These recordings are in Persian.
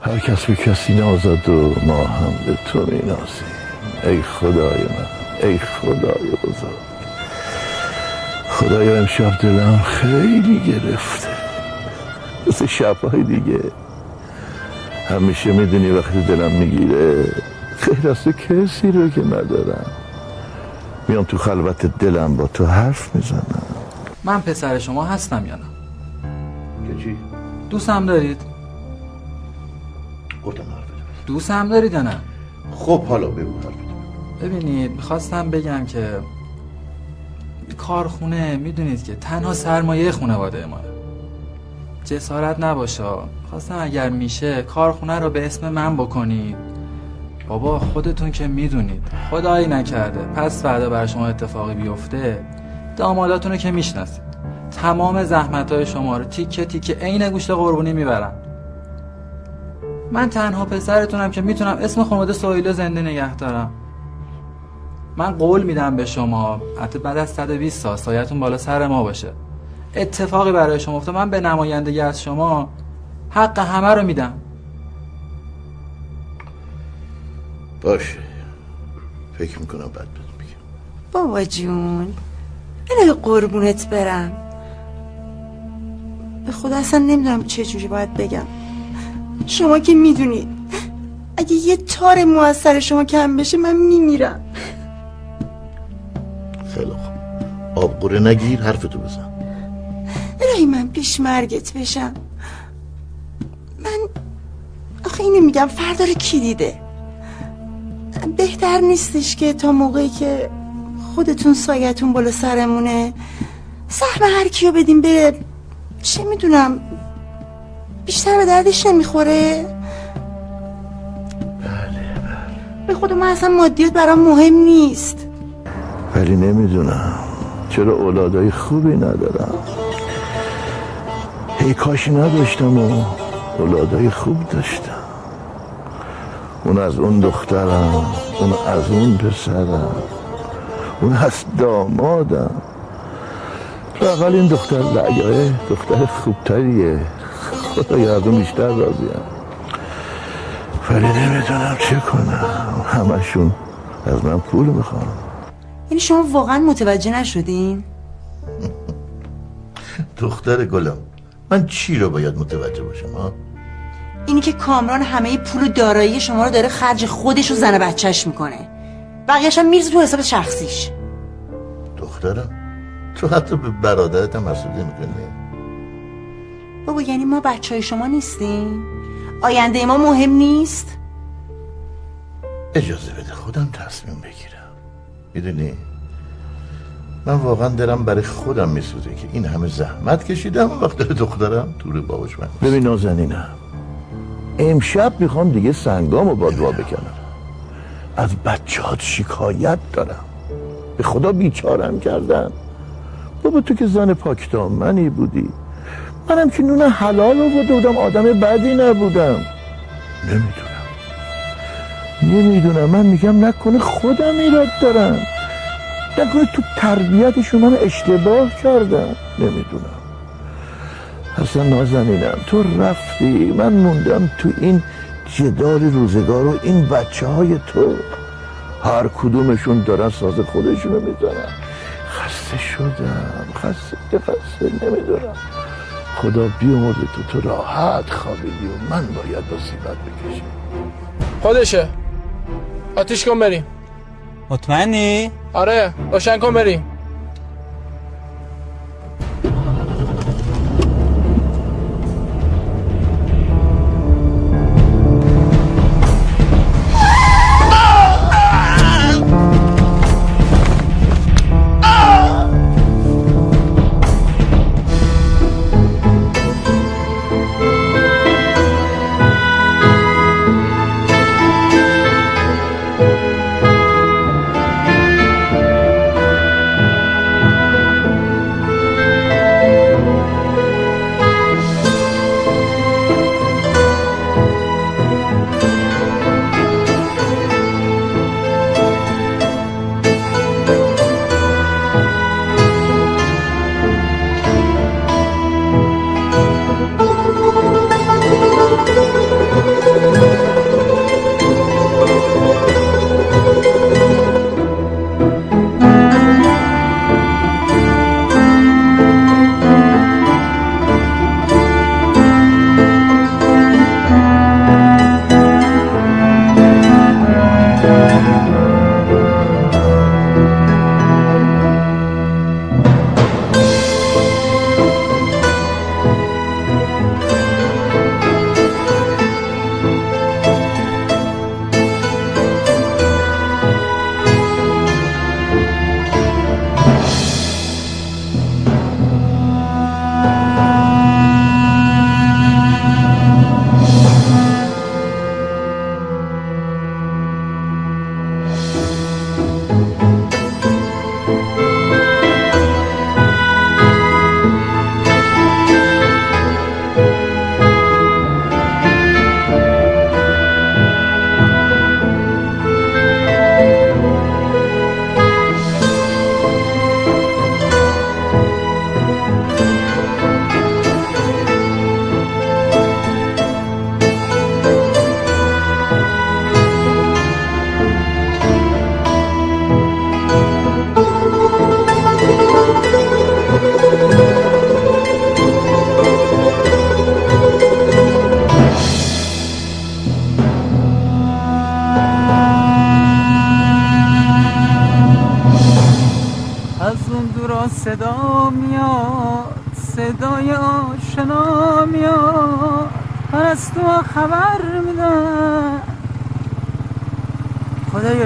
هر کس به کسی نازد و ما هم به تو می نازیم ای خدای من ای خدای بزرگ. خدایا امشب دلم خیلی گرفته. مثل شبهای دیگه. همیشه می‌دونی وقتی دلم می‌گیره خیر از تو کسی رو که ندارم. میام تو خلوت دلم با تو حرف می‌زنم. من پسر شما هستم یا نه که چی؟ دوستم دارید؟ گفتم حرف بزن. دوستم دارید یا نه؟ خب حالا بگو حرف بزن. ببینید می‌خواستم بگم که کارخونه می‌دونید که تنها سرمایه خانواده ما. جسارت نباشه. خواستم اگر میشه کارخونه رو به اسم من بکنید. بابا خودتون که می‌دونید. خدایی نکرده. پس فردا برای شما اتفاقی بیفته داماداتون رو که می‌شناسید. تمام زحمت های شما رو تیکه تیکه عین گوشت قربونی می‌برن من تنها پسرتونم که می‌تونم اسم خانواده سویلو زنده نگه دارم. من قول میدم به شما حتی بعد از 120 سال سایتون بالا سر ما باشه. اتفاقی برای شما افتاد. من به نمایندگی از شما حق همه رو میدم. باشه. فکر می‌کنم بعد بهت میگم. بابا جون الهی قربونت برم. به خدا اصلا نمی‌دونم چه جوری باید بگم. شما که می‌دونید اگه یه تار موثر شما کم بشه من میمیرم. خیلی خوب. آب قوره نگیر حرفتو بزن. الهی من پیش مرگت بشم. من آخه اینو میگم فردا رو کی دیده؟ بهتر نیستش که تا موقعی که خودتون سایتون بالا سرمونه. سهم هر کیو بدیم به چه می‌دونم بیشتر به دردش نمی‌خوره؟ به خود من اصلا مادیات برام مهم نیست. ولی نمی‌دونم. چرا اولادای خوبی ندارم؟ هی کاش نداشتم و اولادای خوب داشتم. اون از اون دخترم اون از اون پسرم اون از دامادم. لاقل این دختر لعیاه دختر خوبتریه. خدا از اون بیشتر راضیم ولی نمی‌دونم چه کنم. همشون از من پول می‌خوام یعنی شما واقعا متوجه نشدین؟ دختر گلم من چی رو باید متوجه باشم ها؟ اینی که کامران همه پول و دارایی شما رو داره خرج خودش و زن بچهش می‌کنه. بقیهش هم میرزه تو حساب شخصیش. دخترم؟ تو حتی به برادرت هم حسودی می‌کنی؟ بابا یعنی ما بچه های شما نیستیم؟ آینده ما مهم نیست؟ اجازه بده خودم تصمیم بگیرم. می‌دونی؟ من واقعا دارم برای خودم میسوزه که این همه زحمت کشیدم وقت داره دخترم دور باباش من ببین نازنینم امشب می‌خوام دیگه سنگامو با دعا بکنم. از بچهات شکایت دارم. به خدا بیچارم کردن. بابا تو که زن پاکدامنی بودی. منم که نون حلال آورده بودم آدم بدی نبودم. نمی‌دونم. نمی‌دونم. من میگم نکنه خودم ایراد دارم. نکنه تو تربیتشون من اشتباه کردم. نمی‌دونم. اصلا نازنینم. تو رفتی من موندم تو این جدال روزگار و این بچه های تو. هر کدومشون دارن ساز خودشونو می‌زنن. خسته شدم. خسته خسته نمی‌دونم. خدا بیامرز تو تو راحت خوابیدی و من باید مصیبت بکشم. خودشه. آتیش کن بریم. مطمئنی؟ آره روشن کن بریم.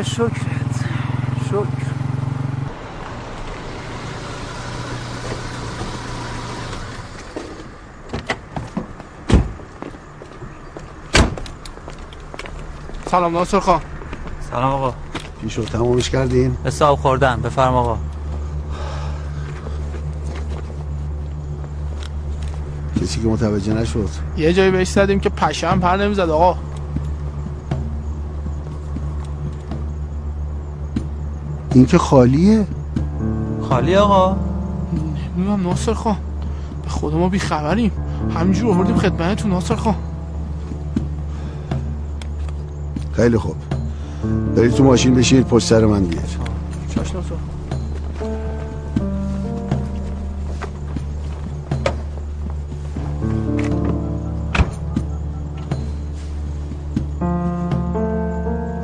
شکرت شکر. سلام ناصر خان. سلام آقا. چی شد؟ تمومش کردین؟ حساب خوردن. بفرم آقا. کسی که متوجه نشد. یه جایی بهش زدیم که پشم پر نمی‌زد آقا. این که خالیه. خالی آقا. نمی‌دونم ناصر خان. به خود ما بیخبریم. همینجور آوردیم خدمتتون ناصر خان. خیلی خوب. برید تو ماشین بشینید پشت سر من بیاد چاش ناصر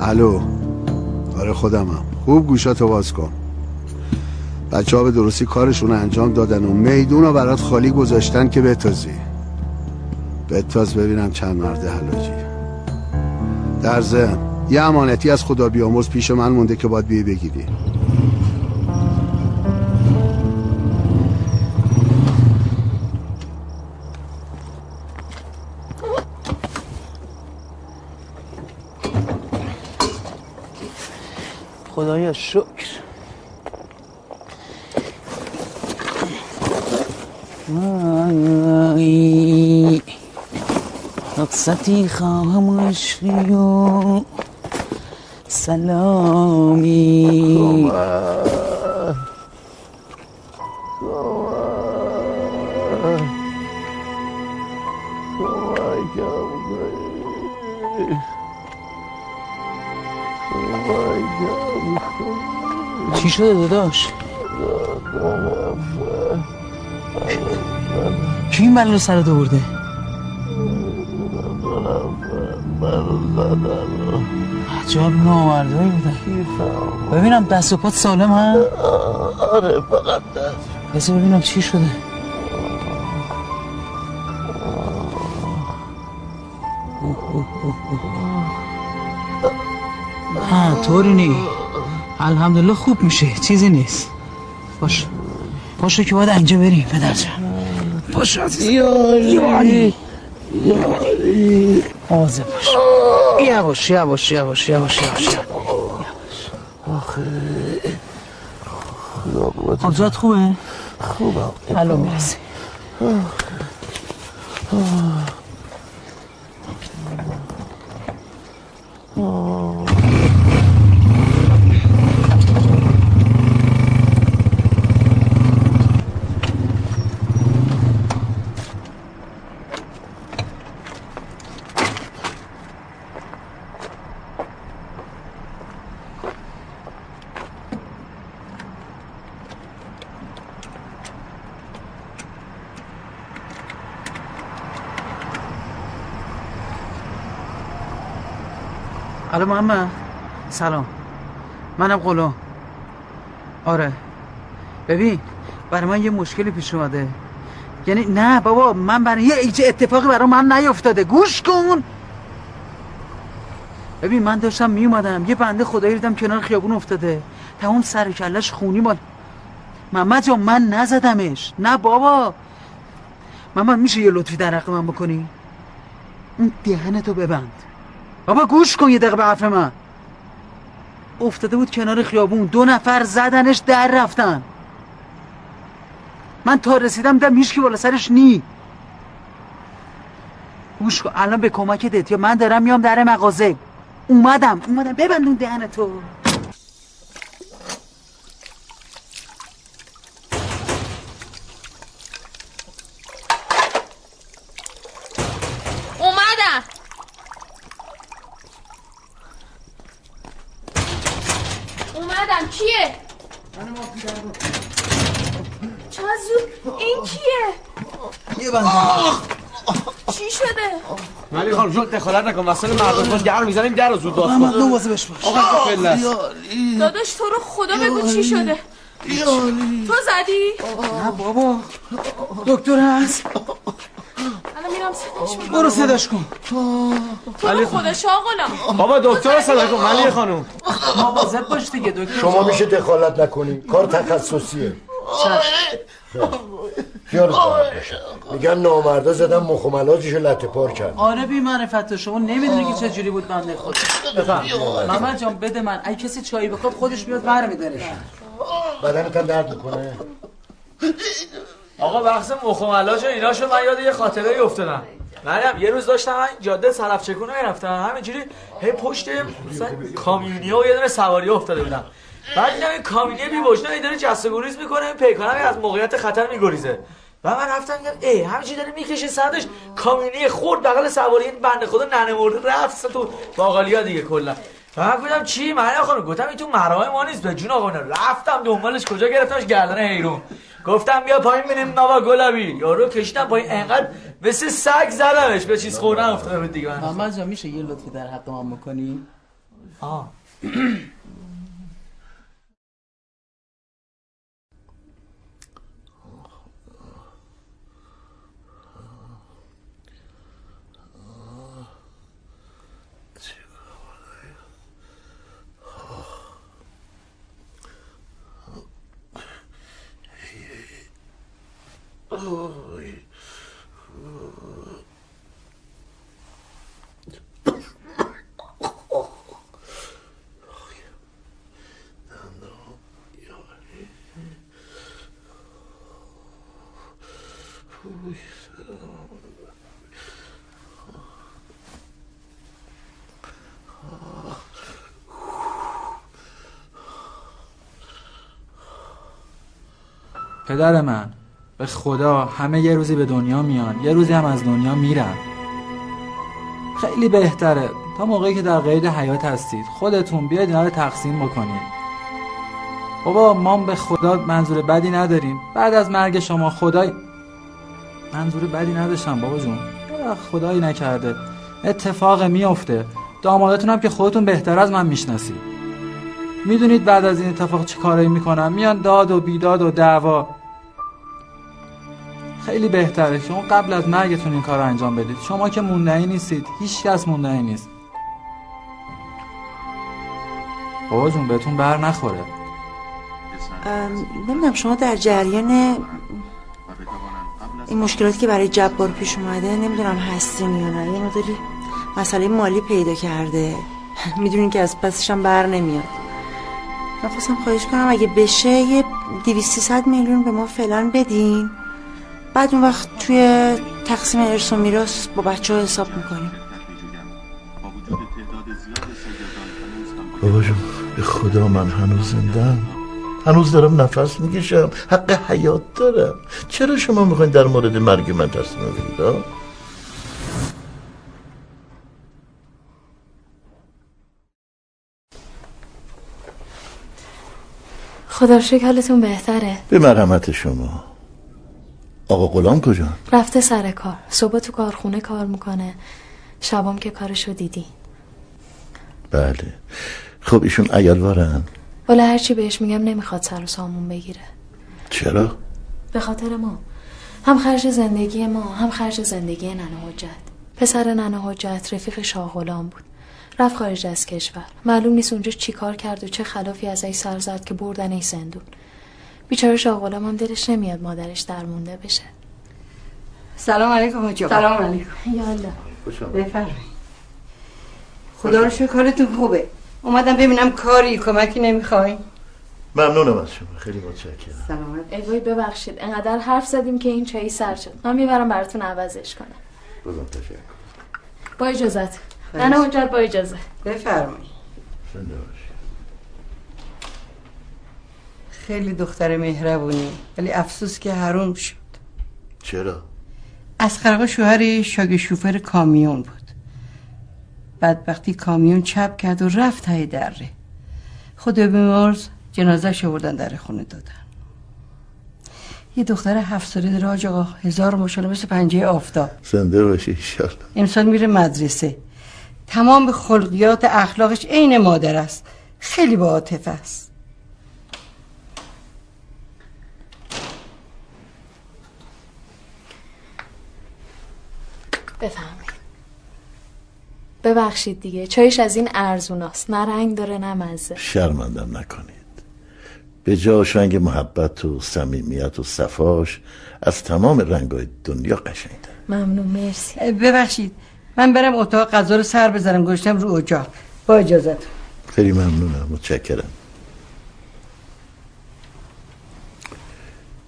الو. آره خودمم. خوب گوشاتو باز کن. بچه ها به درستی کارشون انجام دادن و میدون رو برات خالی گذاشتن که بتازی. بتاز ببینم چند مرد حلاجی. در ضمن یه امانتی از خدا بیامرز پیش من مونده که باید بیای بگیری. خدایا شکر. وای رقصتی خواهم عشقی و سلامی. چی شده داداش؟ کی این بلا رو سرت آورده؟ عجب نامردایی بودن ببینم دست و پات سالم هم؟ آره فقط دست ببینم چی شده ها طوری نی الحمدلله خوب میشه. چیزی نیست. باش. پاشو که باید اینجا بریم پدر جان پاشو یاری. یاری. آزه باش. یواش یواش یواش یواش یواش آبزاد خوبه؟ خوبه الان می‌رسی الو محمد سلام. منم غلام آره. ببین برای من یه مشکلی پیش اومده. یعنی نه بابا من برای یه هیچ اتفاقی برای من نیفتاده. گوش کن! ببین من داشتم می اومدم یه بنده خدایی دیدم کنار خیابون افتاده. تمام سر و کلش خونی مال محمد جان من نزدمش. نه بابا. محمد میشه یه لطفی در حق من بکنی؟ اون دهنتو ببند. بابا گوش کن یه دقیقه به من. افتاده بود کنار خیابون. دو نفر زدنش در رفتن. من تا رسیدم دیدم هیچکی بالا سرش نی. گوش الان به کمک دت یا من دارم میام در مغازه. اومدم اومدم. ببند اون دهنتو اومدم اومدم کیه؟ چازو این کیه؟ یه بنده چی شده؟ جون دخالت نکن وسط مردم باز گرم می‌زنیم در رو زود باز کن. نوازه بش باش. آقا فلس. داداش تو رو خدا بگو چی شده؟ تو زدی؟ نه بابا. دکتر هست. الان میرم صداش می‌کنم. برو صداش کن. تو رو خدا شاغلم بابا دکتر رو صدا کن. ملیه خانم. مواظب باش دیگه دکتر. شما میشه دخالت نکنین کار تخصصیه. خیال میگن نامردا زدن مخ و ملاجشو لطه پار کرد آره بی معرفت شما نمی‌دونی که چه جوری بود بنده خود محمد جان بده من. اگه کسی چایی بخواد خودش بیاد بر میدارش بدنت هم درد می‌کنه. آقا بحث مخ و ملاج و اینا شد من یاد یه خاطره افتادم. منم یه روز داشتم این جاده سلفچگون می‌رفتم. همینجوری هی پشت مثلا کامیونیا و یه دونه سواری افتاده بودم. بعد دیدم این کامیونی بی وجدان داره جست و گریز می‌کنه این پیکانم از موقعیت خطر میگریزه. و من رفتم دیدم ای همینجوری داره می‌کشه سندش کامیونی خورد بغل سواری این بنده خدا ننه مرده رفت تو باقالیا دیگه کلا. و من گفتم چی؟ من خانم گفتم این تو مرای ما نیست به جون آقا. رفتم دنبالش کجا گرفتمش؟ گردن حیرون. گفتم بیا پایین بینیم نوا گلابی. یارو کشیدم پایین انقدر مثل سگ زدمش. به چیز خوردن افتاده بود دیگه. من محمد جان میشه یه لطفی در حق من بکنی؟ آه. پدر من. به خدا همه یه روزی به دنیا میان یه روزی هم از دنیا میرن. خیلی بهتره تا موقعی که در قید حیات هستید خودتون بیاید اینا رو تقسیم بکنید. بابا ما به خدا منظور بدی نداریم. بعد از مرگ شما خدای منظور بدی نداشتم بابا جون. خدایی نکرده. اتفاق میفته دامادتون هم که خودتون بهتر از من می‌شناسید. می‌دونید بعد از این اتفاق چه کارایی می‌کنن میان داد و بیداد و دعوا. خیلی بهتره. شما قبل از مرگتون این کار رو انجام بدید. شما که موندنی نیستید. هیچ کس موندنی نیست. بابا جون بهتون بر نخوره. نمی‌دونم شما در جریان این مشکلاتی که برای جبار پیش اومده نمی‌دونم هستین یا نه. یه مداری مسئله مالی پیدا کرده. می‌دونین که از پسش هم بر نمیاد. من خواستم خواهش کنم اگه بشه یه دیویستی ست میلیون به ما فعلا بدین. بعد اون وقت توی تقسیم ارث و میراث با بچه ها حساب می‌کنیم. بابا جون به خدا من هنوز زندم هنوز دارم نفس می‌کشم. حق حیات دارم. چرا شما می‌خواین در مورد مرگ من تصمیم بگیرید؟ خدا حالتون بهتره. به مرحمت شما. آقا غلام کجا؟ رفته سر کار. صبح تو کارخونه کار می‌کنه. شبام که کارشو دیدی. بله. خب ایشون ایالوارن ولی هرچی بهش میگم نمی‌خواد سر و سامون بگیره. چرا؟ به خاطر ما. هم خرج زندگی ما هم خرج زندگی ننه حجت. پسر ننه حجت رفیق شاه غلام بود. رفت خارج از کشور. معلوم نیست اونجا چی کار کرد و چه خلافی از ای سر زد که بردن ای زندون بیچاره شاه غلام هم دلش نمیاد مادرش درمونده بشه. سلام علیکم حاج آقا. سلام علیکم. یالا بفرمایید. خدا رو شکر کارتون خوبه. اومدم ببینم کاری کمکی نمی‌خوای ممنونم از شما. خیلی متشکرم. سلامت ای وای ببخشید. انقدر حرف زدیم که این چایی سر شد. من می‌برم براتون عوضش کنم. بازم تشکر. با اجازت. ننه حجت با اجازه. بفرمایید زنده باشی خیلی دختر مهربونی ولی افسوس که حروم شد. چرا؟ از خرقه شوهر شاگ شوفر کامیون بود. بعد وقتی کامیون چپ کرد و رفت های دره. خدا بیمارز جنازه شوردن در خونه دادن. یه دختر هفت ساله داره حاج آقا هزار ماشاءالله مثل پنجه آفتاب. زنده باشی ایشالله امسال میره مدرسه. تمام خلقیات اخلاقش عین مادر است. خیلی با عاطفه است. بفهمید ببخشید دیگه چایش از این ارزوناست. نه رنگ داره نه مزه. شرمندم نکنید. به جاش رنگ محبت و صمیمیت و صفاش از تمام رنگای دنیا قشنگتر. ممنون مرسی. ببخشید من برم اتاق غذا رو سر بذارم گشتم رو اجاق. با اجازت. خیلی ممنونم متشکرم.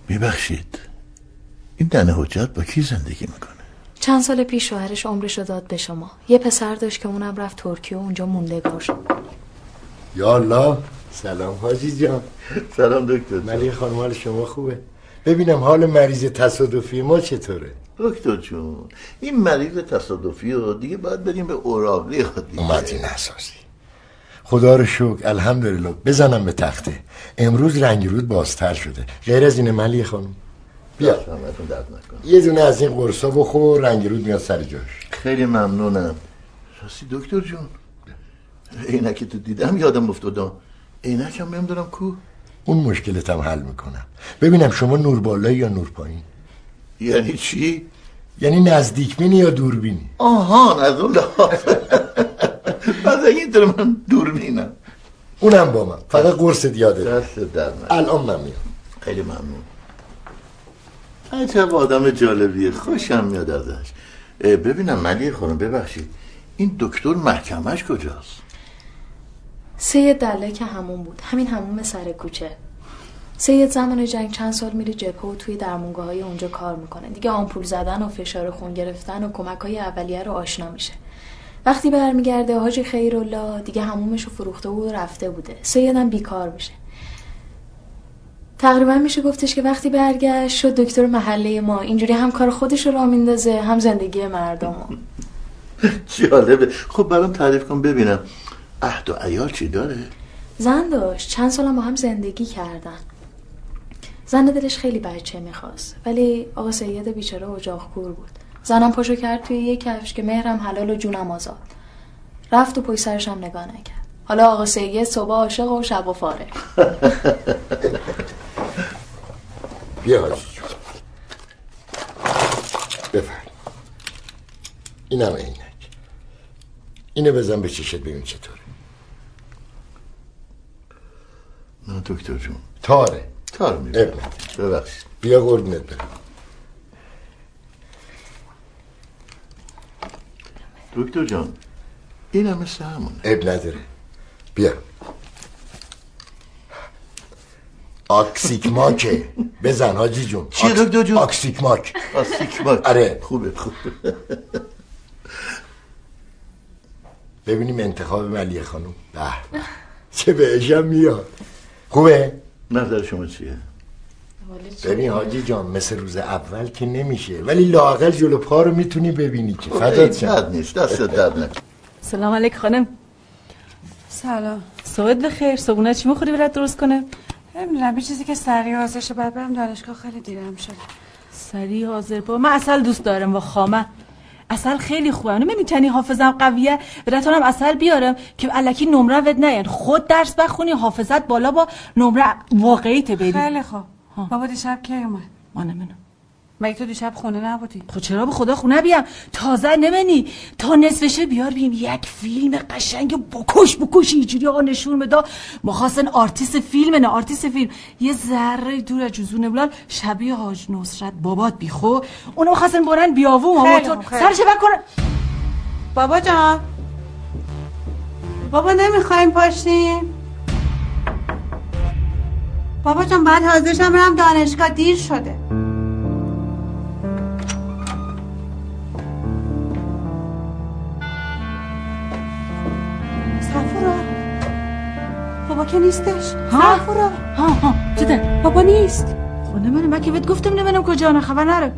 میبخشید این دنه حجت با کی زندگی می‌کنه؟ چند سال پیش شوهرش عمرش رو داد به شما. یه پسر داشت که اونم رفت ترکیه و اونجا موندگار شد. یا الله. سلام حاجی جان. سلام دکتر ملی خانم حال شما خوبه؟ ببینم حال مریض تصادفی ما چطوره؟ دکتر جون این مریض تصادفی رو دیگه باید بریم به اوراقی اومدی نسازی. خدا رو شکر الحمدلله. بزنم به تخته. امروز رنگ رود بازتر شده. غیر از اینه ملی خانم. بیا. یه دونه از این قرصا بخور رنگ رود میاد سر جاش. خیلی ممنونم. راستی دکتر جون. عینک تو دیدم یادم افتادم عینک هم نمی‌دونم کو. اون مشکلت هم حل می‌کنم. ببینم شما نور بالایی یا نور پایین؟ یعنی چی؟ یعنی نزدیک بینی یا دوربینی آهان از اون لحاظ. بعد این طور من دوربینم اونم با من. فقط قرص یاده دست در الان من میام. خیلی ممنون. عجب آدم جالبیه. خوشم میاد ازش. ببینم ملی خانم ببخشید. این دکتر محکمش کجاست؟ سید دله که همون بود. همین همون سر کوچه. سید زمان جنگ چند سال میره جبهه و توی درمونگاه های اونجا کار می‌کنه. دیگه آمپول زدن و فشار خون گرفتن و کمک های اولیه رو آشنا میشه. وقتی برمیگرده حاج خیرالله دیگه همومش رو فروخته و رفته بوده. سیدم بیکار میشه. تقریبا میشه گفتش که وقتی برگشت شد دکتر محله ما. اینجوری هم کار خودش رو را میندازه هم زندگی مردم جالبه. خب برام تعریف کن ببینم. عهد و عیال چی داره؟ زن داشت. چند سالم با هم زندگی کردن. زن دلش خیلی بچه می‌خواست ولی آقا سید بیچاره اجاق کور بود. زنم پاشو کرد توی یه کفش که مهرم حلال و جونم آزاد. رفت و پای سرش هم نگاه نکرد. حالا آقا سید صبح عاشق و شب و فاره بیا حاجی بفرم. اینم عینک. اینو بزن به چشت ببین چطوره. نه دکتر جون. تاره. تار می‌بینم. ببخشید. بیا قربونت برم. دکتر جان این هم مثل همونه. اب نداره. بیا. آکسیکماکه بزن حاجی جون. چیه دکتر جون؟ آکسیکماک آکسیکماک آره. خوبه خوبه. ببینیم انتخاب ملیه خانم. به به. چه بهشم میاد. خوبه؟ نظر شما چیه؟ ببین حاجی جان مثل روز اول که نمیشه. ولی لاقل جلو پا رو می‌تونی ببینی که. فدات شم. بد نیست. دست درد نکن سلام علیک خانم. سلام. صبحت بخیر. صبحونه چی می‌خوری؟ برات درست کنم نمی‌دونم یه چیزی که سریع حاضرشه بعد برم دانشگاه خیلی دیرم شده سریع حاضر با. من اصل دوست دارم و خامه اصل خیلی خوبه. نمی‌تونی حافظم قویه؟ براتونم اصل بیارم که الکی نمره ود نه خود درس بخونی حافظت بالا با نمره واقعی بری. خیلی خوب. بابا دیشب کی اومد؟ ما نمی‌دونم مگه تو دیشب خونه نبودی؟ خب چرا به خدا خونه بیام؟ تازه نمنی تا نصفشه بیار بیم. یک فیلم قشنگ بکش بکش اینجوری آقا نشون بده. ما خواستن آرتیست فیلم نه آرتیست فیلم. یه ذره دور از جزون بلال شبیه حاج نصرت بابات بیخو اونو خواستن برن بیاوو ما موتور سرش بکنن بابا جان. بابا نمی‌خوایم پاشیم. بابا جان بعد حاضرشم برم دانشگاه دیر شده. بابا که نیستش. ها؟ سفورا ها ها. چه بابا نیست. خب نمی‌دونم من که بهت گفتم نمی‌دونم کجا نه خبر نره.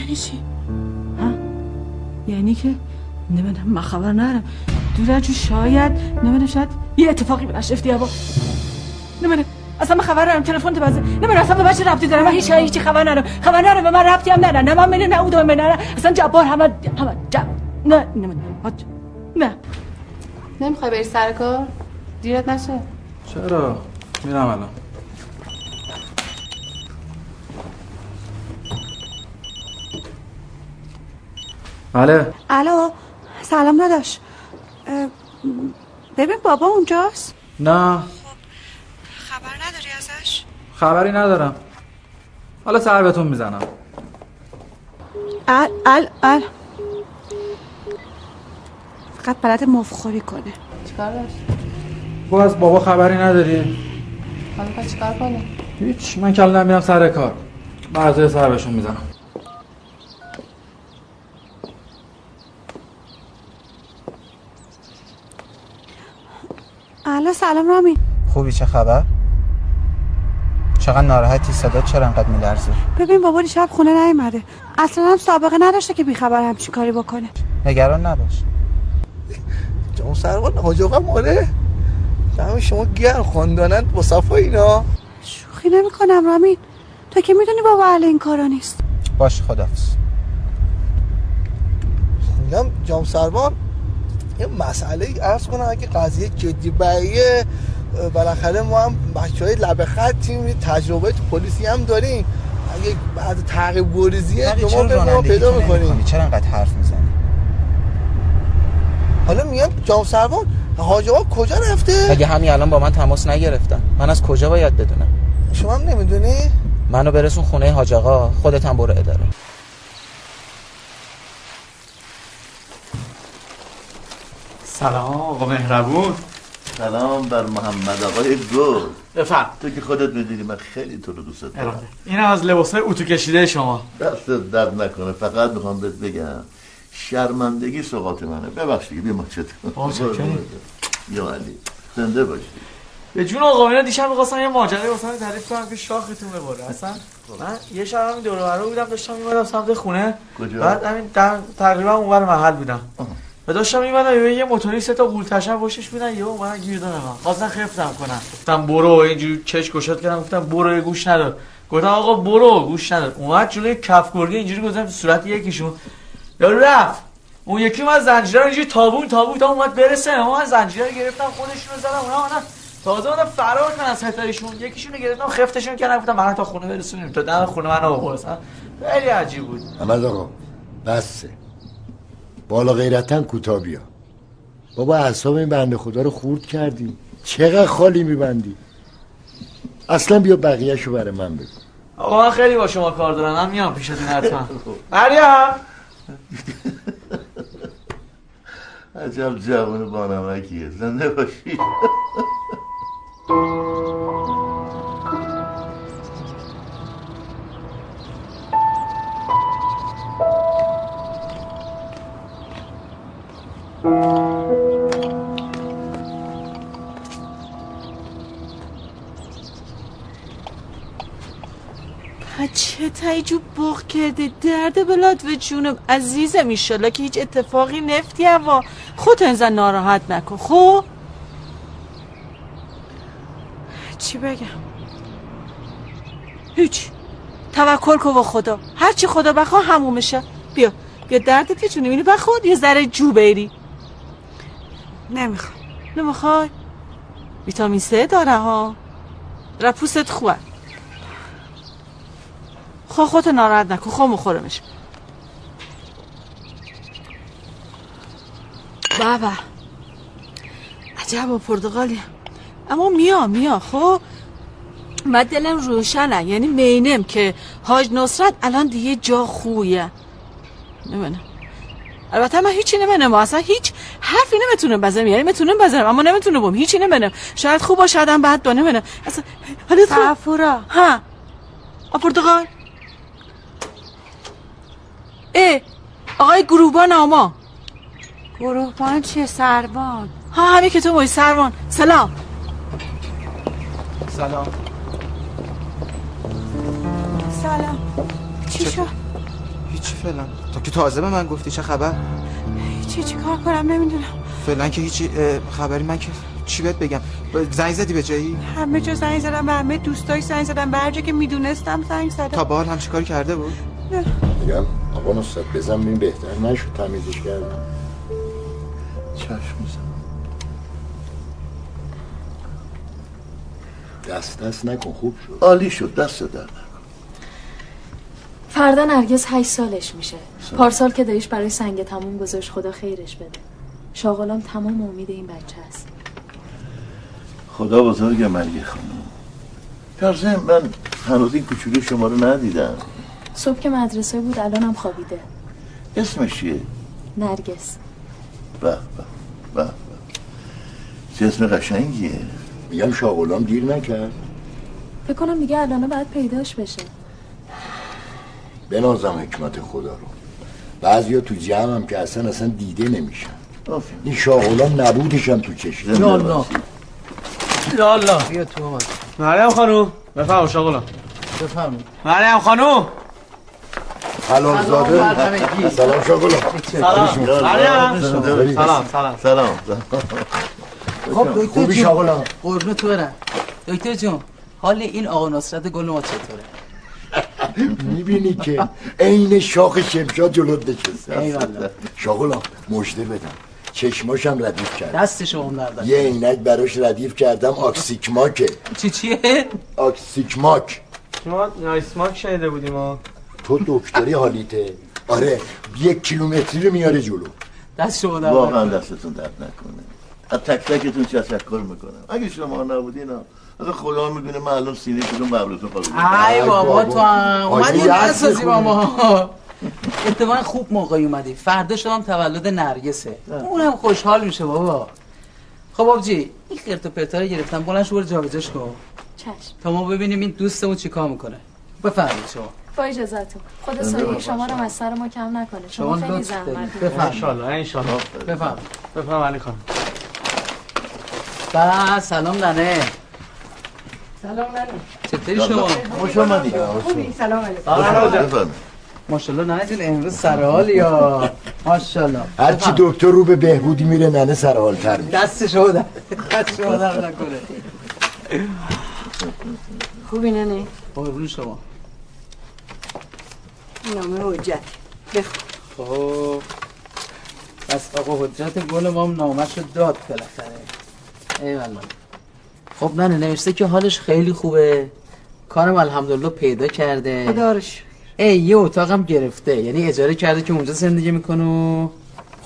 یعنی چی؟ ها؟ یعنی که نمی‌دونم من خبر نرم. دور جو شاید نمی‌دونم شاید یه اتفاقی براش افتی با نمی‌دونم. اصلا من خبر ندارم تلفن تو بزن. نمی‌دونم اصلا به بچه ربطی دارم من هیچ هیچی خبر ندارم. خبر ندارم به من ربطی هم ندارم نه من منه نه او دو منه نه اصلا جبار همه همه جب نه نمی‌دونم. نه. نمی‌خوای بری سر کار؟ دیرت نشه. چرا؟ میرم الان. بله. الو سلام داداش. ببین بابا اونجاست؟ نه. خبر نداری ازش؟ خبری ندارم. حالا سر بهتون می‌زنم. ال ال ال فقط بلد مفخوری کنه. چیکار داشت؟ باز بابا خبری نداری؟ حالا می‌خوای چیکار کنی؟ هیچ. من کلا میرم سر کار. بعضی سر بهشون می‌زنم. الو سلام رامین. خوبی؟ چه خبر؟ چقدر ناراحتی؟ صدات چرا انقدر میلرزه؟ ببین بابا دیشب خونه نیومده. اصلا هم سابقه نداشته که بیخبر همچین کاری بکنه. نگران نباش. جامو سروان حاج آقا ماله؟ دم شما گرم خواندانت با صفا اینا. شوخی نمی‌کنم رامین. تو که می‌دونی بابا اهل این کارا نیست. باش خدافز میگم جام سروان یه مسئله عرض کنم اگه قضیه جدی بریه بالاخره ما هم بچه های لب خطیم تجربه تو پلیسی هم داریم. اگه بعد چرا به ما پیدا می‌کنیم؟ چرا انقدر حرف می‌زنی؟ حالا میگم جام سروان حاج آقا کجا رفته؟ اگه همین الان با من تماس نگرفتن. من از کجا باید بدونم؟ شما هم نمی‌دونی؟ منو برسون خونه حاج آقا. خودت هم برو اداره. سلام آقا مهربون. سلام بر محمد آقای گل. بفرم. تو که خودت می‌دونی من خیلی تو رو دوست دارم. این از لباس های اتو کشیده شما. دست درد نکنه. فقط می‌خوام بهت بگم. شرمندگی سقاط منه. ببخشید بیا ماچت. یا علی. زنده باشی به جون آقا اینا دیشب می‌خواستم یه ماجرا واسه تعریف کنم که شاختون ببره. اصلا من یه شب همین دور و بودم داشتم می‌مدم سمت خونه. کجا؟ بعد همین در تقریبا اونور محل بودم. و داشتم می‌مدم یه موتوری سه تا قولتشن پشتش بودن یهو اومدن گیر دادن من. خواستن خفتم کنن. گفتم برو اینجوری چش گشاد کردم گفتم برو گوش ندار. گفتم آقا برو گوش ندار. اومد جلوی کف گرگه اینجوری گذاشتم تو صورت یکیشون. یا رفت. اون یکی من زنجیره رو اینجوری تابون تابون تا اومد برسه. من زنجیره رو گرفتم خودشون رو زدم اونا اونا تازه اونا فرار کنن از ستایشون یکیشون رو گرفتم خفتشون کردم گفتم من تا خونه برسونیم. تا دم خونه من آورد خیلی عجیب بود. محمد آقا بسه. بالا غیرتن کوتاه بیا. بابا اعصاب این بنده خدا رو خورد کردی چقدر خالی میبندی. اصلا بیا بقیهشو برای من بگو. آقا من خیلی با شما کار دارم. من میام پیشتون حتما. مریم! عجب جوان بانمکیه زنده باشی. چه تایجو بغ کرده. درد بلاد و جونم. عزیزم ایشالله که هیچ اتفاقی نفتی هوا. خود انزن ناراحت نکن. خب؟ چی بگم؟ هیچ. توکل کن و خدا. هرچی خدا بخوا همون میشه. بیا. بیا دردت یه جونی می‌بینی بخود یه ذره جو بری. نمی‌خوام. نمی‌خوای؟ ویتامین سه داره ها. را پوست خوبه خب خودت ناراحت نکن خب مخورمش بابا عجب و پرتغالی. اما میا میا خب؟ من دلم روشنه یعنی مینم که حاج نصرت الان دیگه جا خویه. نمینم البته من هیچی نمینم اصلا هیچ حرفی نمی‌تونم بزنم یعنی می‌تونم بزنم اما نمی‌تونم بم هیچی نمینم شاید خوب باشه آدم بعد با نمینم اصلا حالا سفورا ها. پرتغال؟ اه آقای گروبان آما. گروهبان چیه؟ سربان ها همین که تو موی سروان. سلام. سلام. سلام. چی شد؟ هیچی فعلا. تو که تازه به من گفتی چه خبر؟ چی چی کار کنم؟ نمی‌دونم. فعلا که هیچی خبری من که چی بهت بگم؟ زنگ زدی به جایی؟ همه جا زنگ زدم به همه دوستای زنگ زدم به هر جا که می‌دونستم زنگ زدم تا به حال همچی کاری کرده بود؟ نه. میگم آقا نصرت بزن ببین بهتر نشد تمیزش کردم. چشم می‌زنم. دست دست نکن خوب شد. عالی شد دست در نکن. فردا نرگس هشت سالش میشه. پارسال که دایش برای سنگ تموم گذاشت خدا خیرش بده. شاغلام تمام امید این بچه است خدا بزرگ مرگ خانم. در من هنوز این کوچولو شما رو ندیدم. صبح که مدرسه بود الانم خوابیده. اسمش چیه؟ نرگس. به به به. چه اسم قشنگیه؟ میگم شاغلام دیر نکرد. فکر کنم دیگه الانه باید پیداش بشه. بنازم حکمت خدا رو. بعضیا تو جمع هم که اصلا اصلا دیده نمیشن. این شاغلام نبودشم تو چشم یا الله. بیا تو آمد مریم خانوم بفرم شاغلام بفرمایید. مریم خانوم حلال زاده. سلام شاغلام سلام. سلام. سلام. سلام. خب دکتر جون. شاغلام قربون تو برم. دکتر جون حال این آقا نصرت گل ما چطوره؟ می‌بینی که عین شاخ شمشاد جلوت نشسته. شاغلام مژده بدم. چشماشم ردیف کرد دست شما نردن یه عینک براش ردیف کردم. آکسیکماکه. چی چیه؟ آکسیکماک. ما نایسماک شنیده بودیم ها تو دکتری حالیته. آره یک کیلومتری رو میاره جلو. دست شما در واقعا دستتون درد نکنه. از تک تکتون تشکر می‌کنم. اگه شما نبودین ها، اصلا خدا می‌دونه من الان سینه شدم ببرتون خواهد ای بابا تو هم اومدی یزد نسازی با بخونی. ما. اتفاقا خوب موقعی اومدی. فردا شما تولد نرگسه. اونم خوشحال میشه بابا. خب آبجی این خرت و پرتا رو گرفتم. بلند شو برو جابجاش کن. چشم. تا ما ببینیم این دوستمون چیکار می‌کنه. بفرمایید شما. با اجازتون خدا سایه شما رو از سر ما کم نکنه. شما خیلی زحمت. بفرمایید. انشالله بفرم بفرم علی خانم با سلام ننه. سلام ننه. چطوری شما؟ خوش آمدی خوبی سلام علیکم. بفرمایید. ماشاءالله ننه جون امروز سر حال یا ماشاءالله هرچی دکتر رو به بهبودی میره ننه سرحال تر میشه. دست شما در دست شما در نکنه. خوبی ننه؟ قربون شما. نامه حجت. بخون. خب. پس آقا حجت گل ما هم نامش رو داد بالاخره. ایوالله خب نه نوشته که حالش خیلی خوبه. کارم الحمدلله پیدا کرده. خدا. ای یه اتاقم گرفته. یعنی اجاره کرده که اونجا زندگی می‌کنه و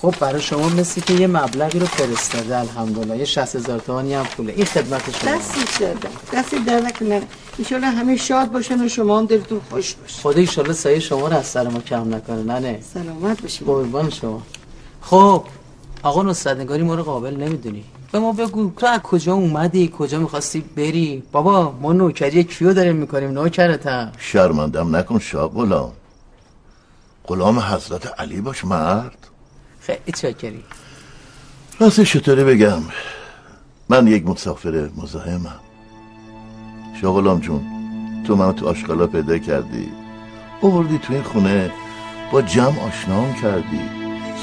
خب برای شما مثل که یه مبلغی رو فرستاده. الحمدلله. یه 60 هزار تومانی هم پوله. این خدمت شما. دستش دادم دستی در نکنه ایشالا همه شاد باشن و شما هم دلتون خوش باشه. خدا ایشالله سایه شما رو از سر ما کم نکنه نه نه. سلامت باشی. قربان شما. خب آقا نصرت نگاری ما رو قابل نمی‌دونی. به ما بگو تو از کجا اومدی؟ کجا می‌خواستی بری؟ بابا ما نوکری کیو داریم می‌کنیم؟ نوکرتم. شرمندم نکن شاه غلام. غلام حضرت علی باش مرد. خیلی چاکری. راستش چطوری بگم؟ من یک مسافر مزاحمم. شاه غلام جون تو من تو آشغالا پیدا کردی. اووردی تو این خونه با جمع آشنام کردی.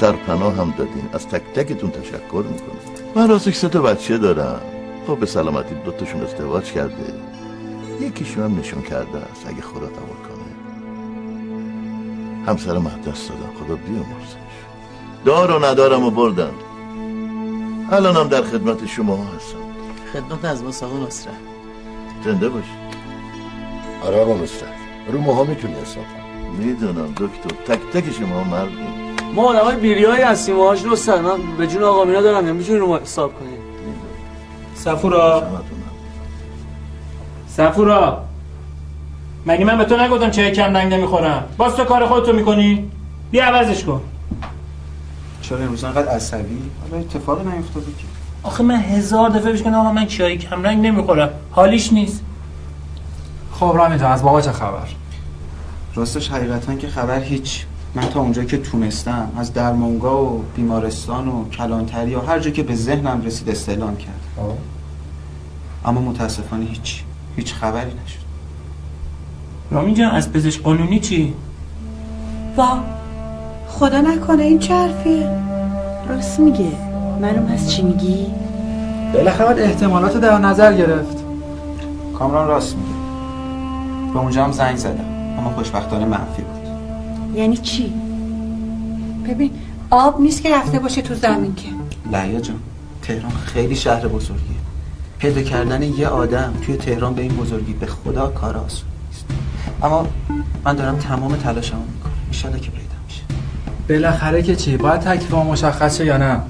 سرپناه هم دادین از تک تکتون تشکر می‌کنم. من راستش سه تا بچه دارم. خب به سلامتی دوتاشون ازدواج کرده. یکیشون هم نشون کرده است اگه خدا قبول کنه. همسر دست دادم خدا بیامرزش. دار و ندارم و بردم. الانم در خدمت شما هستم. خدمت از ما نصرت زنده باش آره آقا نصرت رو ماها می‌تونی حساب می‌دونم دکتر تک تک شما مردم ما آدم های بیری هایی هستیم و هاش رو من به جون آقا مینا دارم نمی‌تونی رو ما حساب کنی سفورا سفورا مگه من به تو نگفتم چای کم رنگ نمی‌خورم باز تو کار خودتو می‌کنی بیا عوضش کن چرا امروز انقدر عصبی حالا اتفاقی نیفتاده که آخه من هزار دفعه بهش گفتم آقا من چای کم رنگ نمی‌خورم. حالیش نیست. خب رامی از بابا چه خبر؟ راستش حقیقتا که خبر هیچ. من تا اونجا که تونستم از درمانگاه و بیمارستان و کلانتری و هر جا که به ذهنم رسید استعلام کرد اما متاسفانه هیچ هیچ خبری نشد. رامی جان از پزشک قانونی چی؟ وا خدا نکنه این چه حرفیه؟ راست میگه. معلوم هست چی میگی؟ بالاخره باید احتمالات در نظر گرفت. کامران راست میگه. به اونجا هم زنگ زدم. اما خوشبختانه منفی بود. یعنی چی؟ ببین آب نیست که رفته باشه تو زمین که. لعیا جان تهران خیلی شهر بزرگیه. پیدا کردن یه آدم توی تهران به این بزرگی به خدا کار آسون نیست. اما من دارم تمام تلاشمو می‌کنم. ان که پیدا میشه. بالاخره که چی؟ باید تکلیف مشخص شه یا نه؟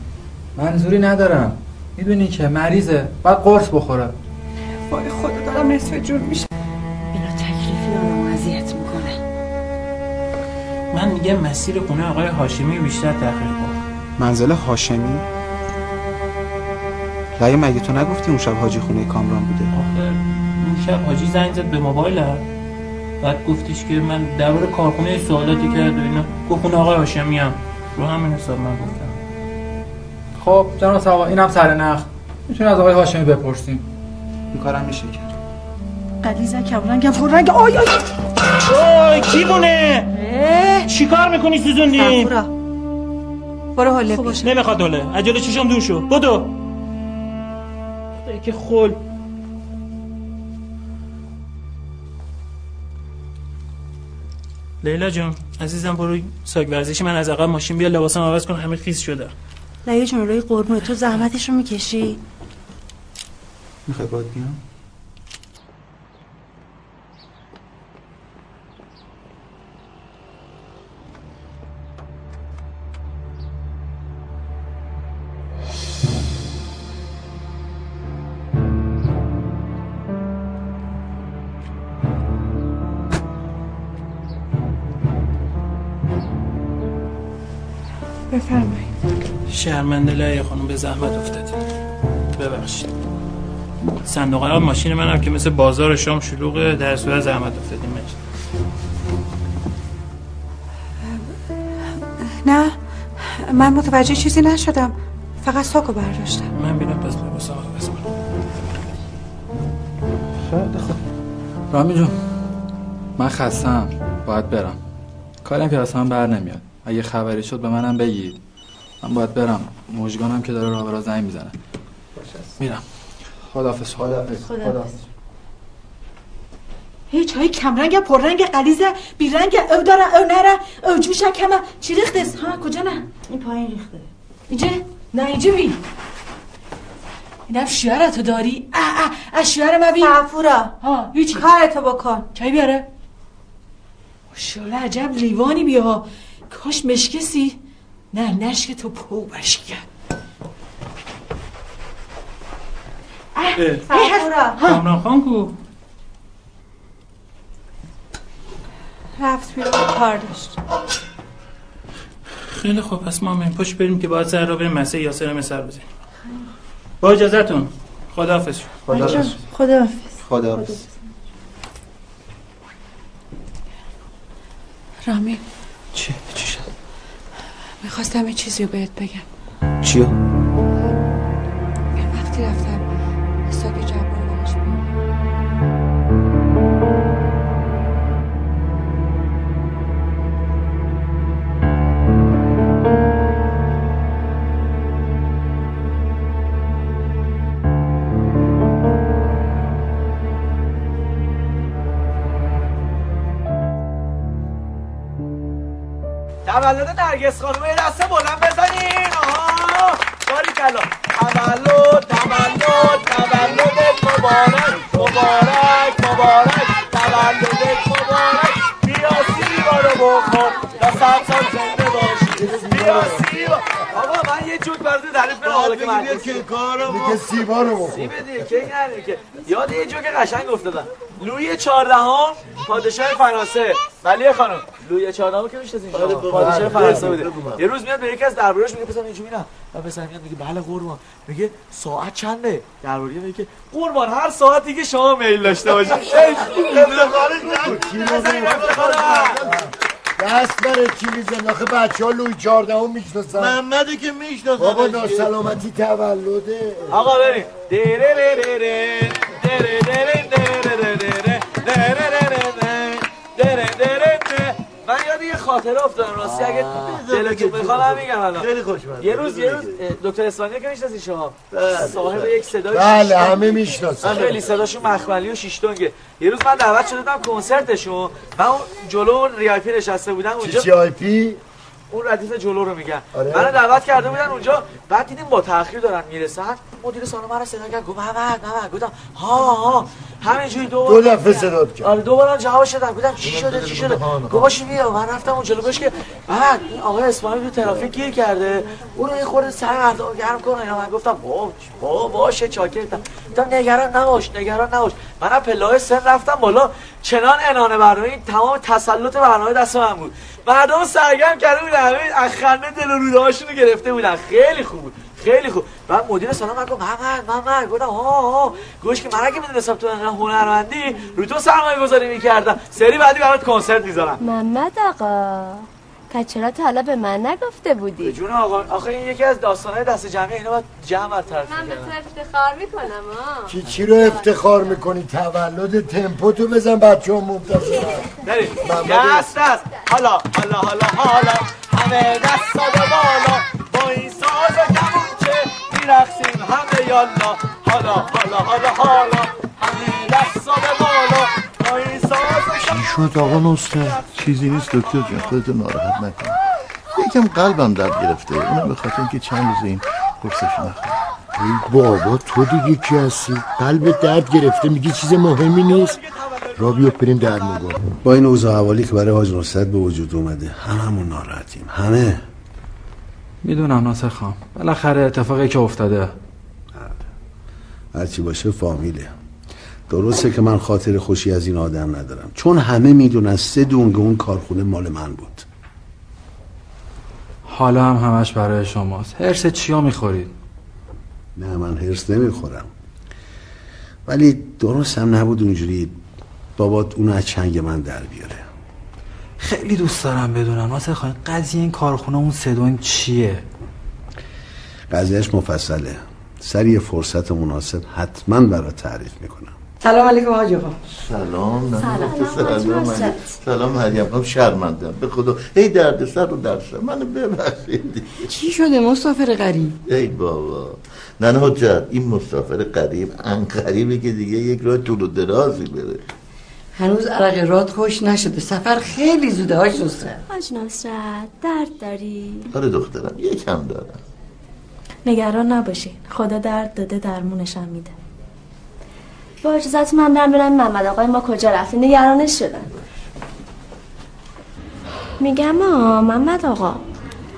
منظوری ندارم. می‌دونی که مریضه. باید قرص بخوره. وای خدا دارم نصف جور میشه. اینا تکلیفی آدم اذیت می‌کنه. من میگم مسیر خونه آقای هاشمی بیشتر تحقیق کن. منزل هاشمی؟ لایه مگه تو نگفتی اون شب حاجی خونه کامران بوده؟ آخه اون شب حاجی زنگ زد به موبایل بعد گفتش که من درباره کارخونه سوالاتی کرد و اینا. گفت اون آقای هاشمی هم رو همین حساب من گفتم. خب جناب سوا اینم سر نخ می‌تونی از آقای هاشمی بپرسیم. این کارم میشه کرد. قلیزه کمرنگم پررنگ آی آی. اوی کی بونه چی کار می‌کنی سوزوندی؟ برو حاله خب نمی‌خواد حاله. عجله چشم دور شو. بدو. که خل. لیلا جون عزیزم برو ساگ ورزشی. من از عقب ماشین بیا لباسم عوض کن. همه خیس شده. لیلا جون روی قربونه تو زحمتش رو می‌کشی. می‌خوای باید بیام؟ بفرمایید. شرمنده لایه خانم به زحمت افتادیم ببخشید. صندوق عقب ماشین منم که مثل بازار شام شلوغه در صورت زحمت افتادیم مرسی. نه من متوجه چیزی نشدم. فقط ساکو برداشتم. من بیرم پس لباسم عوض کنم خیلی خوب رامی جون من خستم. باید برم. کارم که اصلا بر نمیاد. اگه خبری شد به منم بگید. من باید برم. مژگانم که داره راه برا زنگ می‌زنه. میرم. خداحافظ. خداحافظ. هیچ های کمرنگ پررنگ قلیزه بیرنگ او داره او نره او جوش کمه. چی ها کجا نه؟ این پایین ریخته. اینجا؟ نه اینجا بی. اینم شوهرتو داری. اه اه اه شوهر ما بی. سفورا ها هیچی. کارتو بکن. کی بیاره؟ ماشاءالله عجب لیوانی بیا کاش مشکسی. نه نشک تو پو بشکن. سفورا کامران خان کو. رفت بیرون کار داشت. خیلی خوب پس ما همین پشت بریم که باید سر را بریم مسیح یاسر سر بزنیم. با اجازتون. خداحافظ. خدا خدا رامی چی؟ چی شد؟ می‌خواستم یه چیزی رو بهت بگم. چیو؟ وقتی رفتم ساک جبار بهش تولد نرگس رو بخور دیگه که یاد یه جوک قشنگ افتادم لوی چهاردهم پادشاه فرانسه. ولی خانم لوی چهاردهم که می‌شناسین شما پادشاه فرانسه بوده. یه روز میاد به یکی از درباریاش میگه پسر اینجوری نه و پسر میاد میگه بله قربان. میگه ساعت چنده؟ درباری میگه قربان هر ساعتی که شما میل داشته باشید دست بره چی میزن آخه بچه ها لوی چارده هم می‌شناسن. محمده که می‌شناسن. بابا ناسلامتی تولده. آقا بریم. دیره ره ره ره. دیره دیره من یاد یه خاطره افتادم راستی اگه دلتون بخواد هم میگم الان. خیلی خوشمزه. یه روز یه روز دکتر اصفهانی که می‌شناسی شما؟ صاحب یک صدای بله. شیش دنگ. همه می‌شناسن. خیلی صداشون مخملی و شیش‌دونگه یه روز من دعوت شده بودم کنسرتشون. من اون جلو VIP نشسته بودم اونجا VIP اون ردیف جلو رو میگن. آره. منو دعوت کرده بودن اونجا. بعد دیدیم با تاخیر دارن می‌رسن. مدیر سالن من رو صدا کرد. گفت محمد محمد گفتم ها ها. همینجوری دو دو دفعه صدا کرد. آره دو بارم جواب شدم. گفتم چی شده چی شده؟ گفت بیا. من رفتم اون جلو که بعد این آقای اسماعیل تو ترافیک گیر کرده. اون رو یه خورده سر مردم گرم کن. اینا من گفتم با با باشه چاکرتم گفتم نگران نباش نگران نباش. منم پله‌های سن رفتم بالا. چنان انانه برنامه این تمام تسلط برنامه دست من بود. مردم سرگرم کرده بودن همه از خنده دل و روده هاشونو گرفته بودن. خیلی خوب بود خیلی خوب. بعد مدیر سالن من گفت محمد محمد گفتم ها ها گوش که من اگه می‌دونستم تو انقدر هنرمندی رو تو سرمایه گذاری می‌کردم. سری بعدی برات کنسرت می‌ذارم. محمد آقا. پس چرا تا حالا به من نگفته بودی؟ جون آقا آخه این یکی از داستانهای دست جمعی اینا باید جمع برطرف من به تو افتخار می‌کنم ها چی چی رو افتخار می‌کنی؟ تولد تمپو تو بزن بچه هم منتظرن بریم دست دست. حالا حالا حالا حالا. همه دست به بالا. با این ساز و کمونچه میرقصیم. همه یالا. حالا حالا حالا حالا. همه دست به چی شد آقا نصرت چیزی نیست دکتر جان خودتو ناراحت نکن. یکم قلبم درد گرفته اونم به خاطر اینکه چند روز این قرصش نخورم ای بابا تو دیگه کی هستی؟ قلب درد گرفته میگی چیز مهمی نیست؟ را بیا بریم در نگاه. با این اوضاع حوالی که برای حاج نصرت به وجود اومده هممون ناراحتیم. همه. می‌دونم ناصر خان. بالاخره اتفاقی که افتاده. هرچی باشه فامیله. درسته که من خاطر خوشی از این آدم ندارم. چون همه می‌دونن سه دونگ اون کارخونه مال من بود. حالا هم همش برای شماست. هرس چیا می‌خورید؟ نه من هرس نمی‌خورم. ولی درست هم نبود اونجوری بابات اونو از چنگ من در بیاره. خیلی دوست دارم بدونم. ناصر خان قضیه این کارخونه اون سدون چیه؟ قضیهش مفصله. سر یه فرصت مناسب حتما برات تعریف می‌کنم. سلام علیکم حاج آقا سلام. سلام، سلام. سلام. مریم خانم شرمندم به خدا. هی درد سر رو درد سر. منو ببخشید. چی شده؟ مسافر غریب. ای بابا. نه حجت این مسافر قریب ان قریبه که دیگه یک راه طول و درازی بره. هنوز عرق راد خوش نشده. سفر خیلی زوده حاج نصرت حاج نصرت درد داری؟ آره دخترم. یکم دارم. نگران نباشین. خدا درد داده درمونشم میده. با اجازت من برم برم محمد آقای ما کجا رفتی نگرانش شدن میگم آ محمد آقا.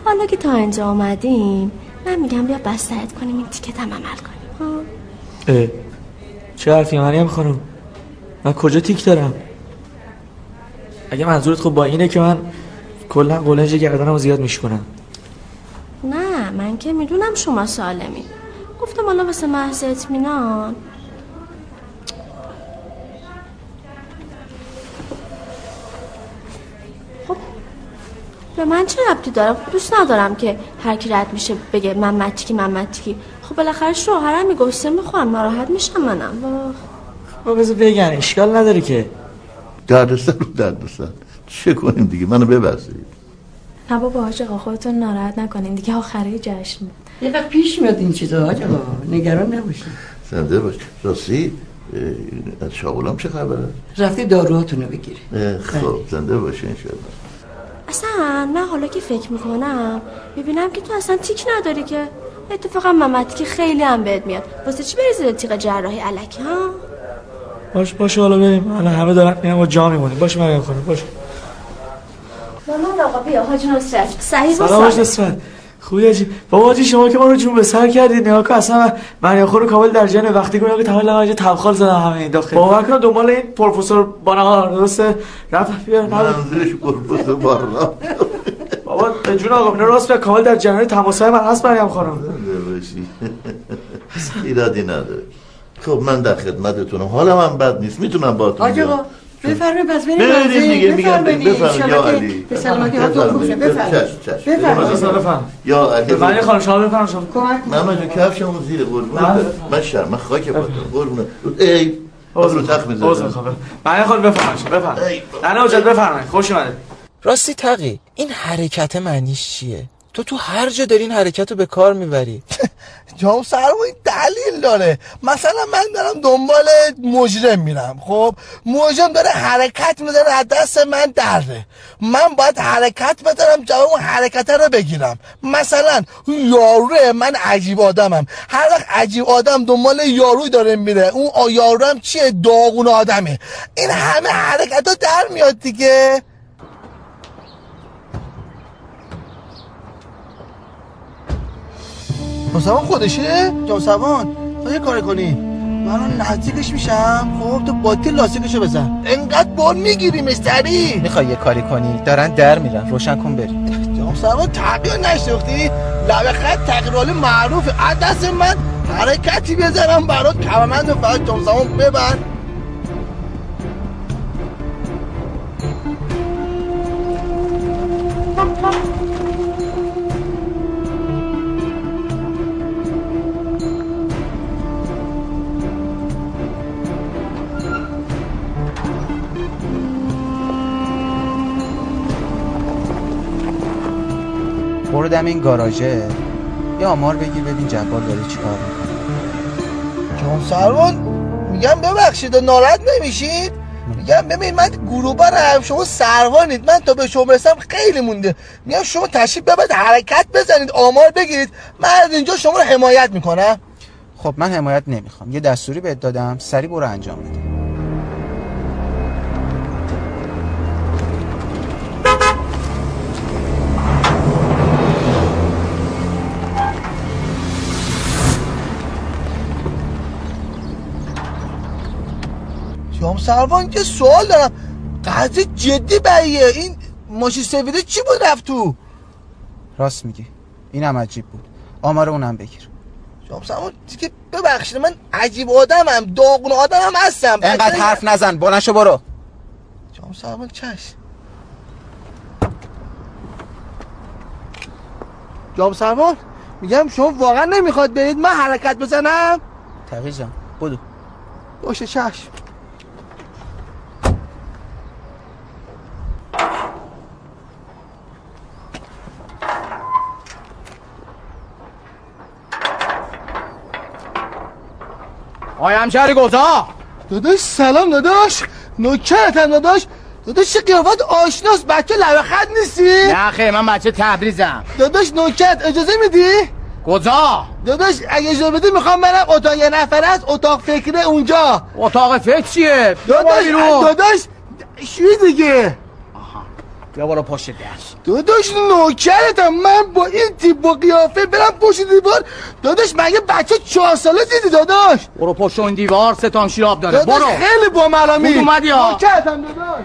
حالا که تا اینجا آمدیم من میگم بیا بسترت کنیم این تیکت هم عمل کنیم ها؟ اه. چه حرفی مریم خانم؟ من کجا تیک دارم؟ اگه منظورت خب با اینه که من کلا قلنج گردنمو زیاد میشکنم نه من که می‌دونم شما سالمی. گفتم حالا واسه محض اطمینان به من چه ربطی داره؟ خب دوست ندارم که هر کی رد میشه بگه من متیکی من متیکی خب بالاخره شوهرم میگوسته می‌خوام ناراحت میشم منم. با بذار بگن اشکال نداره که. درد سر رو درد سر چه کنیم دیگه؟ منو ببخشید. نه بابا حاج آقا خودتون ناراحت نکنین دیگه. آخره جشن. یه وقت پیش میاد این چیزا حاج آقا. نگران نباشید زنده باش. راستی از شاغلام چه خبره؟ رفته داروهاتونو بگیره اه، خب زنده باشه انشاءالله. اصلا من حالا که فکر می‌کنم. می‌بینم که تو اصلا تیک نداری که. اتفاقا محمد که خیلی هم بهت میاد. واسه چی بری زیر تیغ جراحی علکی ها؟ باش باش حالا بریم. الان همه دارن میگن ما جا میمونیم. باش مریم خانم باش. محمد آقا بیا حاج نصرت صحیح و سلام. خوبی عجیب بابا حاجی شما که ما رو جون به سر کردید نگاه کن اصلا من مریم خانم کامل در جنه وقتی گفتم که تمام لواجه تبخال زدن همه این داخل. باور کن دنبال این پروفسور بانهار درسته؟ رفت بیا منظورش پروفسور بارنا بابا به جون آقا اینا راست به کامل در جریان تماسهای من هست مریم خانم. ایرادی نداره. خب من در خدمتتونم. حالا من بد نیست. می‌تونم با آقا. بفرمایید پس بریم بریم. دیگه میگم بفرمایید. بفرمایید. یا علی. به سلامتی هاتون خوب شه. بفرمایید. بفرمایید. بفرمایید. یا علی. مریم خانم شما بفرمایید. شما کمک محمد جون کفشمون زیر قربون نه. من شرم خاک پاتم قربون ای عذر می‌ذارم می‌خوام. مریم خانم بفرمایید بفرمایید. نه نه حجت بفرمایید. خوش اومدید. راستی تقی این حرکت معنیش چیه؟ تو تو هر جا داری این حرکت رو به کار می‌بری. جام سرمایه دلیل داره. مثلا من دارم دنبال مجرم میرم. خب مجرم داره حرکت میداره از دست من دره من باید حرکت بدارم جواب اون حرکت رو بگیرم. مثلا یاروه من عجیب آدمم. هر وقت عجیب آدم دنبال یاروی داره میره اون یارو هم چیه؟ داغون آدمه. این همه حرکت ها در میاد دیگه. جامسوان خودشه؟ جامسوان تو یه کار کنی. من نزدیکش میشم. خب تو باطل لاستیکشو بزن. انقدر بار می‌گیری مستری می‌خوای یه کاری کنی؟ دارن در میرن. روشن کن بری. جامسوان تغییر نشدختی لبه خط تغییر معروف از دست من حرکتی بزنم برات. کممند فقط جامسوان ببر. برو دم این گاراژه. یه آمار بگیر ببین جبار داره چیکار می‌کنه. جان سروان میگم ببخشید و ناراحت نمیشید؟ میگم ببین من گروه برم شما سروانید. من تا به شما برسم خیلی مونده. میگم شما تشریف ببرید حرکت بزنید آمار بگیرید. من از اینجا شما رو حمایت می‌کنم. خب من حمایت نمی‌خوام. یه دستوری بهت دادم سری برو انجام بده. جام سروان که سوال دارم. قضیه جدی بریه این ماشین سفیده چی بود رفت تو؟ راست میگی. اینم عجیب بود. آمار اونم بگیر. جام سروان دیگه ببخشید من عجیب آدمم داغون آدمم هستم. انقدر حرف نزن. بلنشو برو. جام سروان چش. جام سروان میگم شما واقعا نمی‌خواد برید؟ من حرکت بزنم؟ تقیی جان بودو باشه چشم آیا همشهر گوزا داداش سلام داداش نوکرتم داداش داداش چه قیافت آشناس بچه لبه خط نیستی؟ نه خیلی من بچه تبریزم داداش نوکرت اجازه میدی؟ کجا؟ داداش اگه اجازه بدی می‌خوام برم اتاق یه نفر است اتاق فکره اونجا اتاق فکر چیه؟ داداش داداش شوی دیگه بیا برو پشت دست داداش نوکرتم. من با این تیپ با قیافه برم پشت دیوار. داداش مگه بچه چهار ساله دیدی داداش؟ برو پشت این دیوار ستام شیراب داره. داداش برو. خیلی با ملامی بود اومدی ها. نوکرتم داداش.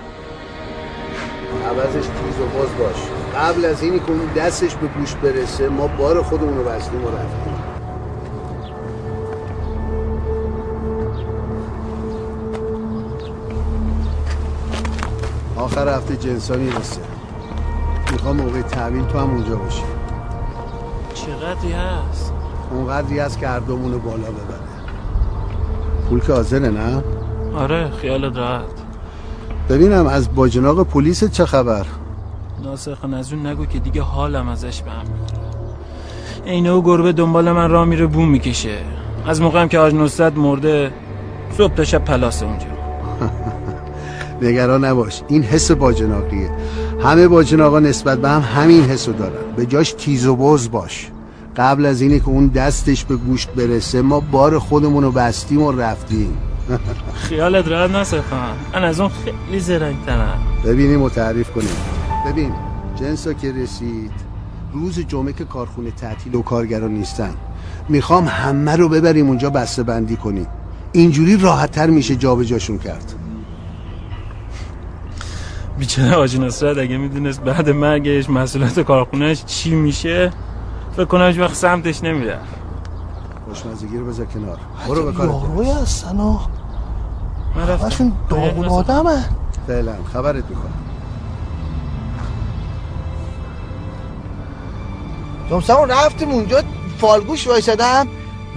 عوضش تیز و باز باش. قبل از اینی که اون دستش به گوش برسه ما بار خودمون رو بستیم و رفتیم. آخر هفته جنسا می‌رسه می‌خوام موقع تحویل تو هم اونجا باشی. چقدری هست؟ اونقدری هست که هر دومون رو بالا ببره. پول که حاضره نه؟ آره خیالت راحت. ببینم از باجناق پلیس چه خبر؟ ناصر خان از اون نگو که دیگه حالم ازش به هم اینه و گربه دنبال من را میره بوم می‌کشه. از موقعم که آج نصرت مرده صبح تا شب پلاس اونجا. نگران نباش. این حس باجناقیه همه باجناقا نسبت به هم همین حسو دارن. به جاش تیز و بز باش. قبل از اینه که اون دستش به گوشت برسه ما بار خودمون رو بستیم و رفتیم. خیالت راحت خان من از اون خیلی زرنگترم. ببینیم و تعریف کنیم. ببین جنسا که رسید روز جمعه که کارخونه تعطیل و کارگران نیستن. می‌خوام همه رو ببریم اونجا بسته بندی کنیم. اینجوری راحت تر میشه جابجاشون کرد. بیچاره آجی نصرت اگه می‌دونست بعد مرگش مسئولیت کارخونهش چی میشه فکر کنم هیچ وقت سمتش نمیره خوشمزگی رو بذار کنار. برو به کارت یاروی هستن و من رفتم. داغون آدمه. فعلا خبرت می‌کنم جامسمون رفتیم اونجا فالگوش وایسادم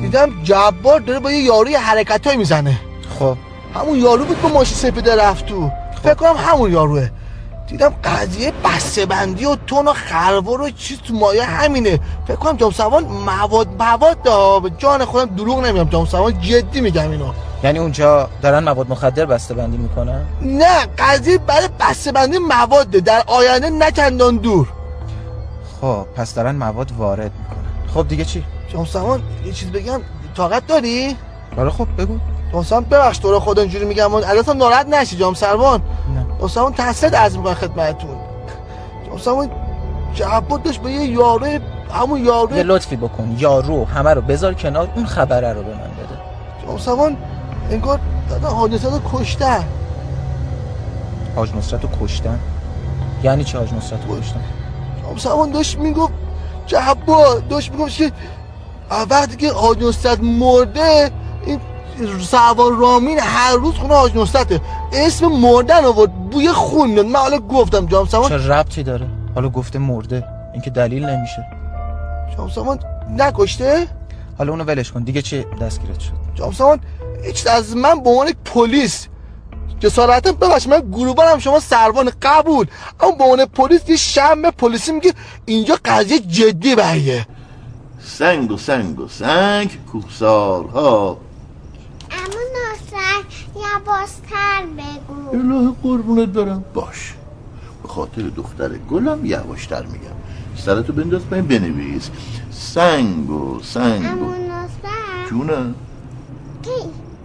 دیدم جبار داره با یه یاروی حرکت های می‌زنه. خب. همون یارو بود با ماشین سپیده رفت تو. فکر کنم همون یاروه. دیدم قضیه بسته بندی و تون و خروار و چیز تو مایه همینه. فکر کنم جام سوان مواد مواد دا به جان خودم دروغ نمیگم. جام سوان جدی میگم اینو. یعنی اونجا دارن مواد مخدر بسته بندی می‌کنن؟ نه قضیه برای بسته بندی مواد. در آینده نچندان دور. خب پس دارن مواد وارد می‌کنن. خب دیگه چی؟ جام سوان یه چیز بگم. طاقت داری؟ آره خب بگو. سوان ببخش تو رو خود اینجوری میگم. ازتم ناراحت نشی جام سروان؟ جام سوان تحصیل از می‌کنم خدمتتون. سوان جعبت داشت به یه یاره همون یاره یه لطفی بکن یارو همه رو بذار کنار اون خبره رو به من بده. جام سوان انگار دادن حادثه رو کشتن. حاج نصرت رو کشتن؟ یعنی چه حاج نصرت رو کشتن؟ جام سوان داشت می‌گفت جعبا داشت می‌گفت که وقتی که حاج نصرت مرده این سوار رامین هر روز خونه حاج نصرته. اسم مردن آورد بوی خون میاد. من حالا گفتم جام سوان چه ربطی داره؟ حالا گفته مرده. این که دلیل نمیشه. جام سوان نکشته؟ حالا اونو ولش کن. دیگه چی دستگیرت شد؟ جام سوان هیچ از من به عنوان پلیس جسارتا ببخش من گروبانم شما سروان قبول. اما به عنوان پلیس یه شم پلیسی میگه اینجا قضیه جدی بریه سنگ و سنگ و سنگ کوهسارها. اما ناصر یواشتر بگو. الهی قربونت برم. باش. به خاطر دختر گلم یواشتر میگم. سرتو بنداز پایین بنویس. سنگ و سنگ و. اما ناصر؟ جونه. کی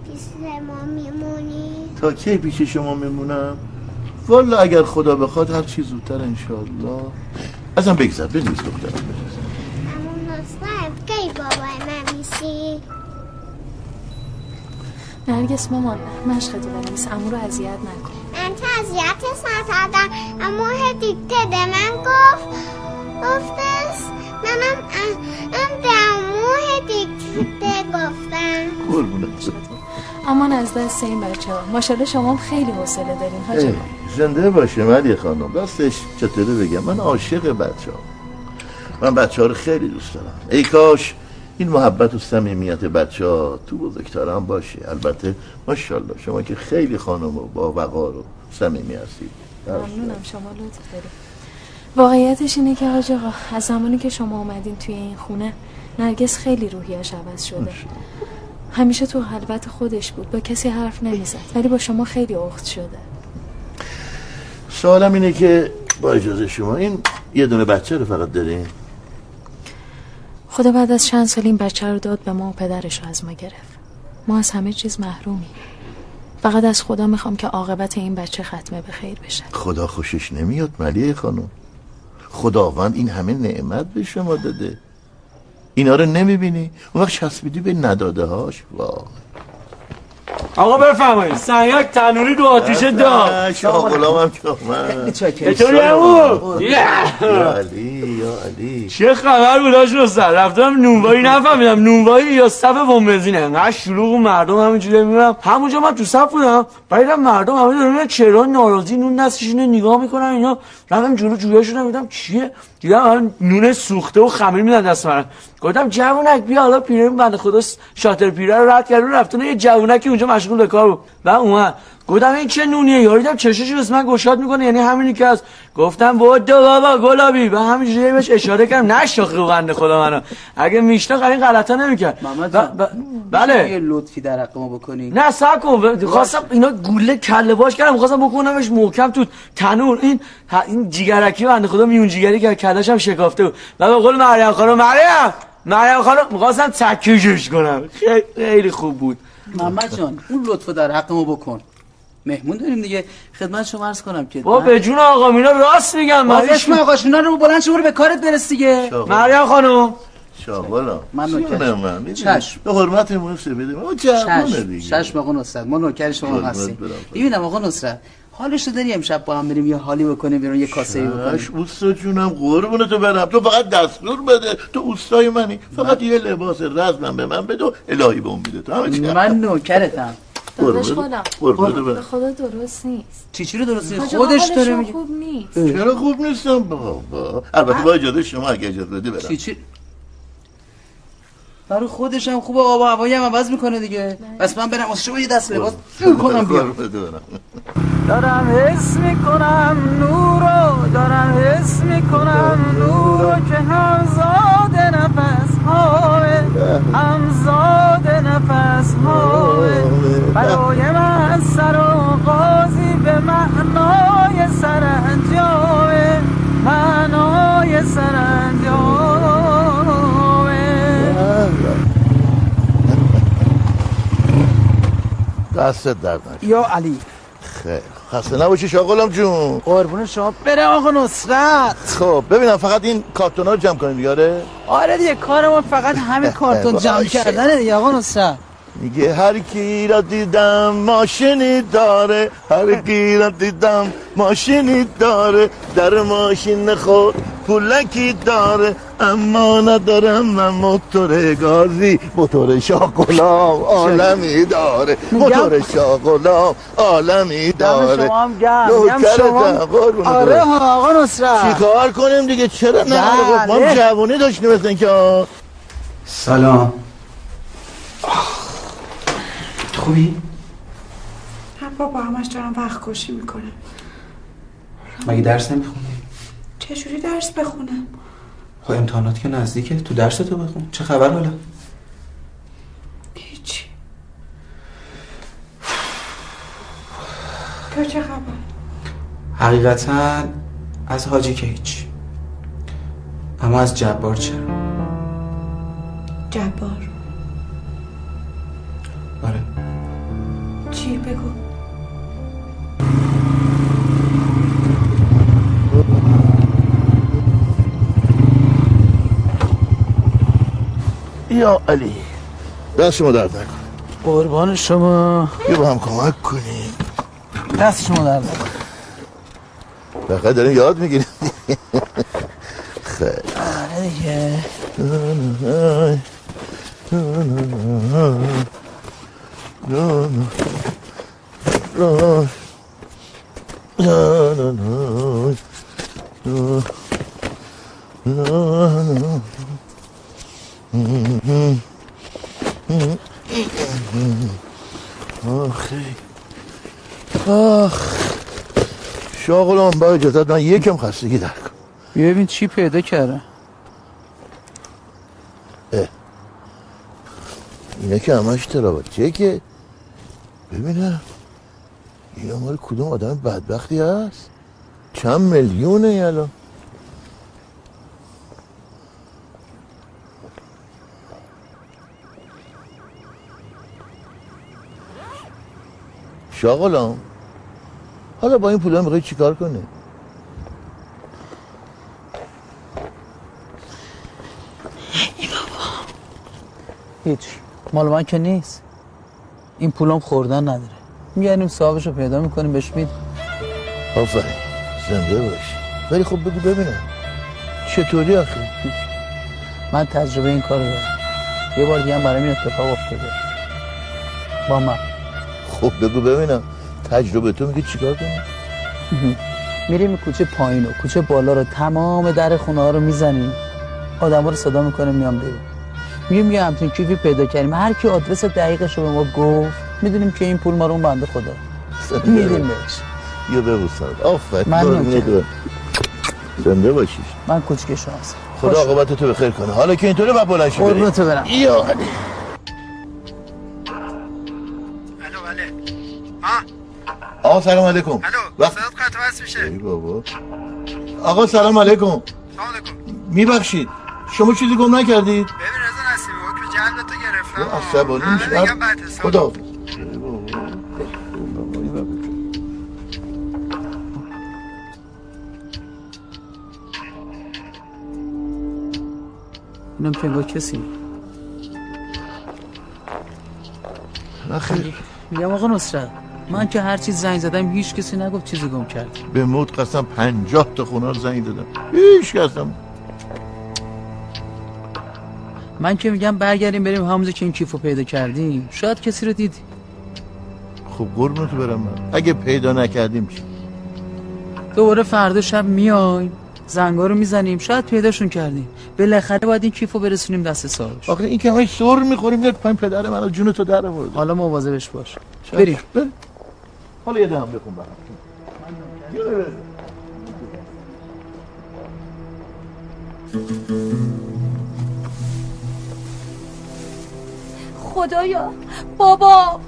پیش ما میمونی؟ تا کی پیش شما میمونم؟ والا اگر خدا بخواد هر چی زودتر انشالله ازم بگذر بنویس دخترم. بنویس اما ناصر کی بابای من میشی نرگس مامان مشقتو بنویس امو رو اذیت نکن. من که اذیتش نکردم اما دیکته ده من گفت گفتش منم ام دموه دیکته گفتم. قربونت امان از دست این بچه ها. ماشالله شما هم خیلی حوصله دارین ای،. زنده باشه ملی خانم. راستش چطوره بگم؟ من عاشق بچه ها من بچه ها رو خیلی دوست دارم. ای کاش این محبت و صمیمیت بچه ها تو بزرگتر هم باشه. البته ماشاءالله شما که خیلی خانم و با وقار و صمیمی هستید. ممنونم شما لطف دارید. واقعیتش اینه که حاج آقا از زمانی که شما اومدین توی این خونه نرگس خیلی روحیش عوض شده. همیشه تو خلوت خودش بود با کسی حرف نمی‌زد ولی با شما خیلی اخت شده. سوالم اینه که با اجازه شما این یه دونه بچه رو فقط دارین؟ خدا بعد از چند سال این بچه رو داد به ما و پدرش رو از ما گرفت. ما از همه چیز محرومیم. فقط از خدا می‌خوام که عاقبت این بچه ختمه به خیر بشه. خدا خوشش نمیاد ملیه خانم. خداوند این همه نعمت به شما داده. اینا رو نمی‌بینی؟ اون وقت چسبیدی به نداده هاش آقا بفرمایید. سنگک تنوری دو آتیش دار شاه غلام هم که آمد چطوری؟ امو یا علی یا علی. چه خبر بود هاش سر رفتم نونوایی نفهمیدم. نونوایی یا صف بنزینه. انقدر شلوغ و مردم همینجوری می‌بینم. همونجا من تو صف بودم. بعدم مردم همه دارن چرا ناراضی نون دستش اینو نگاه می‌کنن اینا. رفتم جلو جویا شدم دیدم چیه؟ دیدم نون سوخته و خمیر میدن دست من. گفتم جوونک بیا حالا پیره بنده خدا شاتر پیره رو رد کرد رفتن یه جوونکی اونجا مشغول به کار بود. و اومد. گفتم این چه نونیه؟ یارو دیدم چشش بس من گشاد می‌کنه. یعنی همینی که از گفتم بودو بابا گلابی. و همینجوری بهش اشاره کردم. نشاخه بنده خدا منو. اگه میشناخت این غلطا نمی‌کرد. ب- ب- بله. یه لطفی در حق ما بکنی؟ نه سب کن. خواستم اینا گوله کله باش کردم. خواستم بکنمش محکم تو تنور. این ه- این جیگرکی بنده خدا میون جیگری که هم شکافته بود. و به قول مریم خانم. مریم! مریم خانم می‌خواستم تکیجش کنم. خیلی- خیلی خوب بود. محمد جان اون لطفو در حق ما بکن. مهمون داریم دیگه. خدمت شما عرض کنم که با به جون آقا مینا راست میگم با اسم آقا شونا رو بلند شو برو به کارت برس دیگه. مریم خانم. شاغلا من نوکرش. جون من؟ چشم. به حرمت موسی بده. ما جوانه چشم. دیگه. چشم آقا نصرت. ما نوکر شما هستیم. ببینم آقا نصرت حالش رو داری امشب با هم بریم یه حالی بکنیم بیرون یه کاسه ای بکنیم. چش اوستا جونم قربونتو برم. تو فقط دستور بده. تو اوستای منی. فقط یه لباس رزمم به من بده و الهی به اون میده. تو من نوکرتم. داداش خودم. به خدا درست نیست. چی چی رو درست نیست خودش داره هم میگه. خوب نیست. چرا خوب نیستم؟ بابا. البته با اجازه شما اگه اجازه بده برم. چی چی؟ برای خودش هم خوبه. آب و هوایی هم عوض می‌کنه دیگه. بس من برم. واسه شما یه دست لباس کنم بیام دارم حس می‌کنم نورو. دارم حس می‌کنم نورو که همزاد نفس های همزاد نفس های برای من سر و قاضی به معنای سرانجامه معنای سرانجامه دستت درد نکنه. یا علی. خیر خسته نباشی شاغلم جون. قربون شما. بره آقا نصرت. خب ببینم فقط این کارتونا رو جمع کنیم دیگه آره؟ دیگه کارمون فقط همین کارتون جمع. کردنه دیگه آقا نصرت. میگه هر کی را دیدم ماشینی داره هر کی را دیدم ماشینی داره در ماشین خود پولکی داره اما ندارم من موتور گازی موتور شاغلام عالمی داره. موتور شاغلام عالمی داره. شما هم گرم میگم نوکرتم، شما آره آقا نصرت. چی کار کنیم دیگه؟ چرا نه خب ما بله. هم جوونی داشتیم مثل اینکه سلام. خوبی؟ نه بابا همش دارم وقت کشی می‌کنم. مگه درس نمی‌خونی؟ چجوری درس بخونم؟ خب امتحانات که نزدیکه. تو درس تو بخون. چه خبر حالا؟ هیچی تو چه خبر؟ حقیقتا از حاجی که هیچ. اما از جبار چرا؟ جبار. آره. چی؟ بگو. یا علی؟ دست شما درد نکن قربان شما. بیا با هم کمک کنیم. دست شما در نکنه. بقیه داریم یاد می‌گیریم خیلی آره دیگه. آخی آخ. شاغلان با اجازت من یکم خستگی در کن بیا ببین چی پیدا کردم اینه که همش ترابطیه که ببینم این مال کدوم آدم بدبختی هست؟ چند میلیونه الان. شاغلام حالا با این پولا می‌خوای چیکار کنی؟ هیچ. مال من که نیست. این پولام خوردن نداره. میگنیم صاحبش رو پیدا می‌کنیم بهش میدیم. آفرین. زنده باشی ولی خب بگو ببینم. چطوری آخه؟ من تجربه این کار رو دارم. یه بار دیگه هم برای این اتفاق افتاده. با من. خب بگو ببینم. تجربه تو میگه چیکار کنی میریم کوچه پایین و کوچه بالا رو تمام در خونه ها رو می‌زنیم. آدم ها رو صدا می‌کنه میام بریم. میگیم یه همچین کیفی پیدا کردیم. هر کی آدرس دقیقش رو به ما گفت می‌دونیم که این پول ما رو اون بنده خدا. میدیم بهش. یا ببوسند آفرین من. زنده باشی من کوچک شما هستم. خدا عاقبت تو بخیر کنه. حالا که اینطوری باید بلند شی بری. قربونت برم. آقا سلام علیکم. الو صدات قطع میشه. ای بابا. آقا سلام علیکم. سلام علیکم. میبخشید. شما چیزی گم نکردید؟ ببین رضا نصیبی حکم جلب تو گرفتم. عصبانی میشه. خدا. اینم که انگار کسی. نخیر میگم آقا نصرت. من که هر چیز زنگ زدم هیچ کسی نگفت چیزی گم کرد. به موت قسم پنجاه تا خونه رو زنگ دادم. هیچ کسم من که میگم برگردیم بریم همونجا که این کیفو پیدا کردیم. شاید کسی رو دیدی خب قربونت برم من. اگه پیدا نکردیم چی؟ دوباره فردا شب میایم زنگا رو می‌زنیم. شاید پیداشون کردیم. بالاخره باید این کیفو برسونیم دست صاحبش آخه این که همه سر می‌خوریم یک پنج پدر من جون تو در آورد حالا مواظبش باش. بریم. بریم. حالا یه دهم بخون برام. خدایا بابا.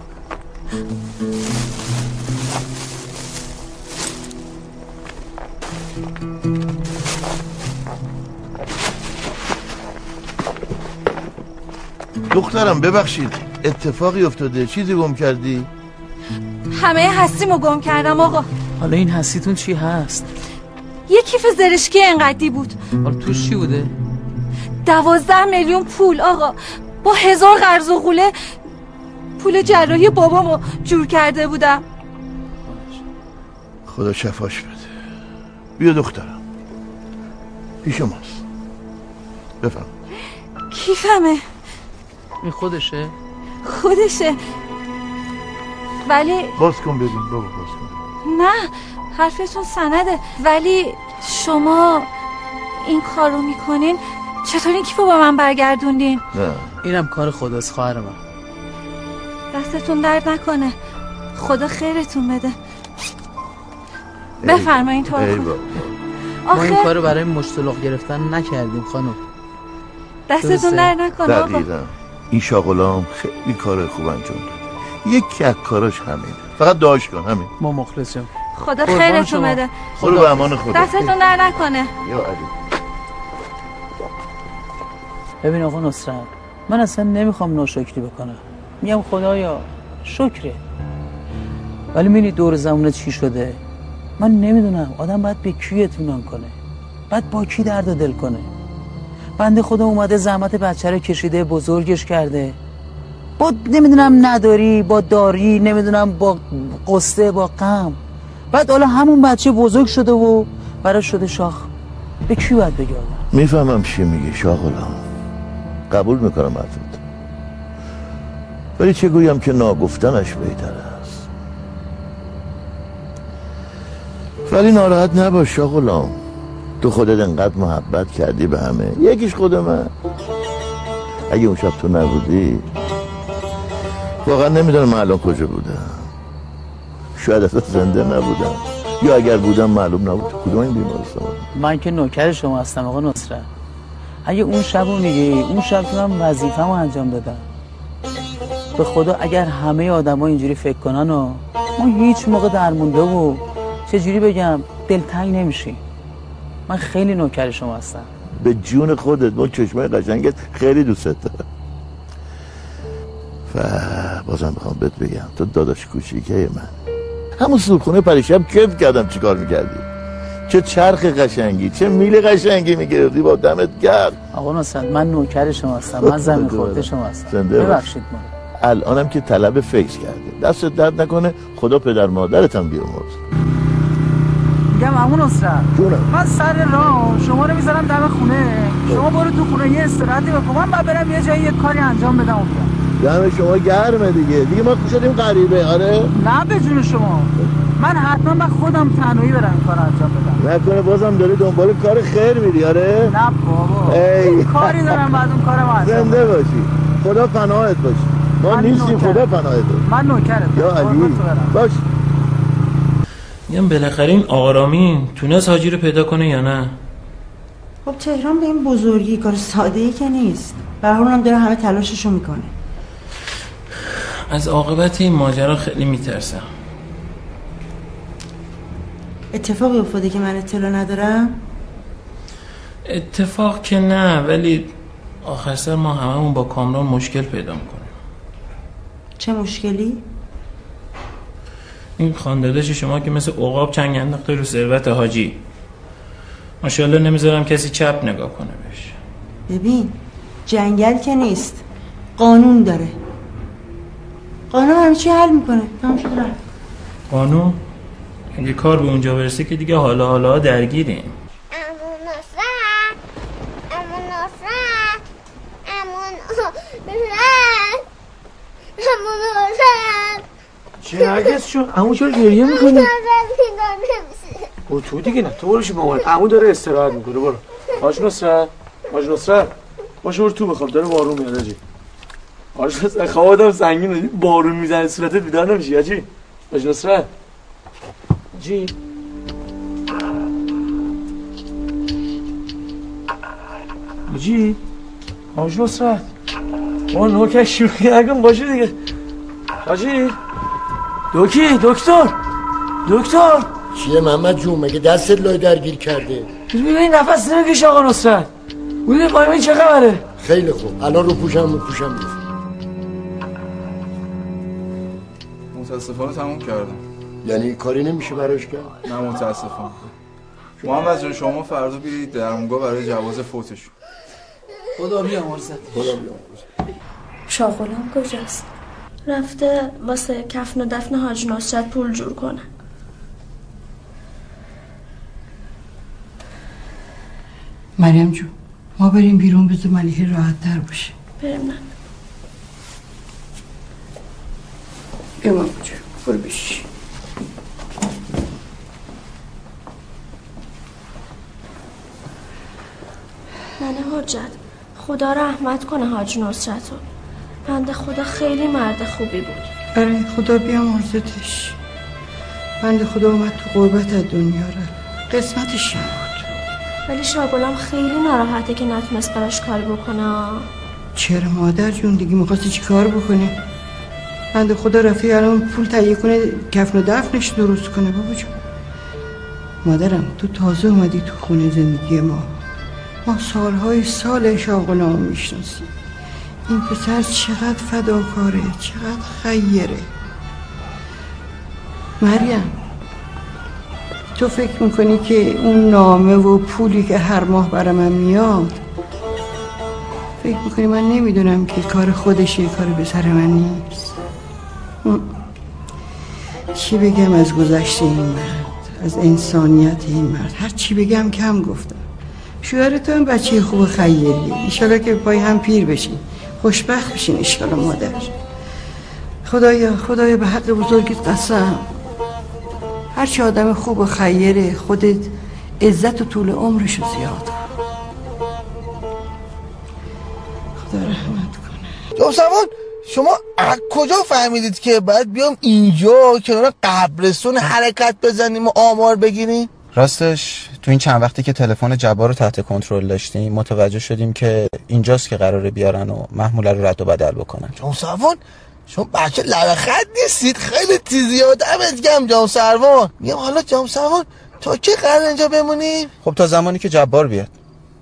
دخترم ببخشید. اتفاقی افتاده. چیزی گم کردی؟ همه هستیمو گم کردم آقا. حالا این هستیتون چی هست؟ یه کیف زرشکی انقدی بود. حالا توش چی بوده؟ دوازده میلیون پول آقا. با هزار قرض و غوله پول جراحی بابامو جور کرده بودم. خدا شفاش بده. بیا دخترم. پیش ماست. بفهم کیفمه؟ این خودشه؟ خودشه. ولی باز کن ببین بابا باز کن. نه حرفتون سنده. ولی شما این کارو می‌کنین چطور این کیفو با من برگردوندین؟ نه. اینم کار خداست خواهر من. دستتون درد نکنه. خدا خیرتون بده. بفرمایین تو بابا ما این کارو برای مشتلق گرفتن نکردیم خانم. دستتون. درد نکنه آقا. دقیقا. این شاغلام خیلی کار خوب انجام داده یکی از کاراش همین فقط دعاش کن همین. ما مخلصیم. خدا خیرتون شما. بده برو به امان خدا. دستتون درد نکنه. یا علی. ببین آقا نصرت من اصلا نمی‌خوام ناشکری بکنم. میگم خدایا شکره. ولی می‌دونی دور زمونه چی شده؟ من نمی‌دونم. آدم باید به کی اطمینان کنه؟ باید با کی درد و دل کنه؟ بنده خدا اومده زحمت بچه رو کشیده بزرگش کرده. با نمی‌دونم نداری با داری نمی‌دونم با قصه با غم. بعد حالا همون بچه بزرگ شده و برای شده شاخ. به کی باید می‌فهمم چی میگی شاغلام قبول می‌کنم حرفت. ولی چه گویم که ناگفتنش بهتر است. ولی ناراحت نباش شاغلام تو خودت انقدر محبت کردی به همه. یکیش خود من. اگه اون شب تو نبودی واقعا نمی‌دونم من الان کجا بودم شاید اصلا زنده نبودم. یا اگر بودم معلوم نبود تو کدوم این بیمارستان من که نوکر شما هستم آقا نصرت اگه اون شب رو میگی اون شب که من وظیفه‌مو انجام دادم. به خدا اگر همه آدما اینجوری فکر کنن و ما هیچ موقع درمونده و چجوری بگم دلتنگ نمیشی. من خیلی نوکر شما هستم. به جون خودت با چشمای قشنگت خیلی دوست دارم. و بازم بخوام بهت بگم تو داداش کوچیکه من. همون صبحونه پریشب کیف کردم چیکار می‌کردی؟ چه چرخ قشنگی چه میل قشنگی می‌گرفتی با دمت گرد آقا نصرت من نوکر شما هستم من زمین خورده شما هستم. ببخشید ما الانم که طلب فکر کرده دستت درد نکنه خدا پدر مادرت هم بیامرز. میگم همون نصرت. من سر راه شما رو می‌ذارم دم خونه. شما برو تو خونه یه استراحتی بکن. من برم یه جایی یه کاری انجام بدم اونجا. دم شما گرمه دیگه. دیگه ما شدیم غریبه. آره؟ نه به جون شما. من حتما من خودم تنهایی برم کار انجام بدم. نکنه بازم داری دنبال کار خیر میری آره؟ نه بابا. ای. کاری دارم بعد اون کارم انجام زنده. باشی. خدا پناهت باشی ما من نیستیم. خدا پناهت من نوکرم. یا علی. باش. میگم بالاخره این آقا رامین تونست حاجی رو پیدا کنه یا نه؟ خب تهران به این بزرگی کار ساده ای که نیست. به هر هم داره همه تلاششو می‌کنه. از عاقبت این ماجرا خیلی میترسم. اتفاقی افتاده که من اطلاع ندارم؟ اتفاق که نه ولی آخر سر ما هممون با کامران مشکل پیدا می‌کنیم. چه مشکلی؟ این خاندادش شما که مثل عقاب چنگ انداخته رو ثروت حاجی. ماشاءالله نمی‌ذارم کسی چپ نگاه کنه بهش. ببین جنگل که نیست قانون داره. قانون همه چی حل می‌کنه. تمام شد رفت. قانون؟ اگه کار به اونجا برسه که دیگه حالا حالا درگیریم. امون نصرت امون نصرت امون نصرت امون نصرت چه نرگس شو؟ عمو چرا گریه می‌کنی؟ برو تو دیگه نه تو برو با من عمو داره استراحت می‌کنه برو. آج نصرت آج نصرت. باشه برو تو بخواب داره بارون میاد آجی. آج نصرت خواب آدم سنگین بارون می‌زنه صورتت بیدار نمیشی آجی آج نصرت جی. جی حاج نصرت ما نوکش شوخی نکن باشه دیگه. حاجی. دوکی دکتر. دکتر. چیه محمد جون؟ مگه دستت لای درگیر کرده؟ ببین این نفس نمی‌کشه آقا نصرت بودی قایمه چه خبره؟ خیلی خوب. الان رو پوشم رو پوشم. میفت متاسفانه تموم کردم. یعنی کاری نمیشه براش کرد؟ نه متاسفانه. محمد جان شما فردا برید درمونگاه برای جواز فوتشون خدا بیامرزد خدا بیامرزد شاغلام کجاست؟ رفته واسه کفن و دفن حاج نصرت پول جور کنه. مریم جون ما بریم بیرون بذار ملیحه راحت تر باشه. بریم. نه بیا ماما جون برو بشی ننه حجت خدا رحمت کنه حاج نصرتو بنده خدا خیلی مرد خوبی بود. برای خدا بیامرزتش بند خدا اومد تو قربت از دنیا را قسمتش این بود. ولی شاگلام خیلی ناراحته که نتونست براش کار بکنه. چرا مادر جون؟ دیگه می‌خواستی چی کار بکنه بند خدا رفته الان پول تهیه کنه کفن و دفنش درست کنه بابا جون. مادرم تو تازه اومدی تو خونه زندگی ما. ما سالهای سال شاغلام می‌شناسیم. این پسر چقدر فداکاره چقدر خیره. مریم تو فکر می‌کنی که اون نامه و پولی که هر ماه برای من میاد فکر می‌کنی من نمی‌دونم که کار خودشه کار به سر من نیست. چی بگم از گذشته این مرد؟ از انسانیت این مرد. هر چی بگم کم گفتم. شوهر تو هم بچه خوب خیریه. ایشالا که پای هم پیر بشین. خوشبخت بشین ایشالا مادر. خدایا خدایا به حق بزرگت قسم. هرچی آدم خوب و خیره خودت عزت و طول عمرشو زیاد خدا رحمت جناب سوان شما از کجا فهمیدید که باید بیام اینجا کنار قبرستون حرکت بزنیم و آمار بگیریم؟ راستش تو این چند وقتی که تلفن جبار رو تحت کنترل داشتیم متوجه شدیم که اینجاست که قراره بیارن و محموله رو رد و بدل بکنن. جناب سوان شما بچه لبخت نیستید خیلی تیزی دمت گم جناب سروان. میگم حالا جناب سروان تا کی قرار اینجا بمونیم؟ خب تا زمانی که جبار بیاد.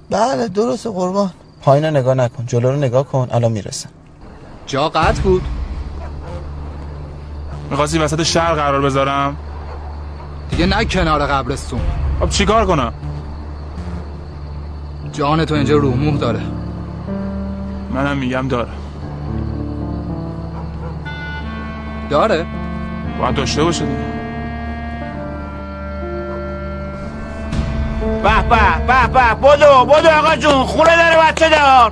بله درست قربان. پایین رو نگاه نکن جلو رو نگاه کن الان می‌رسن. جا قطع بود. می‌خواستی وسط شهر قرار بذارم؟ دیگه نه کنار قبرستون. خب چیکار کنم؟ جان تو اینجا روح موه داره. منم میگم داره. داره؟ باید داشته باشه دیگه. به به به به بدو بدو آقا جون خونه داره بچه دار.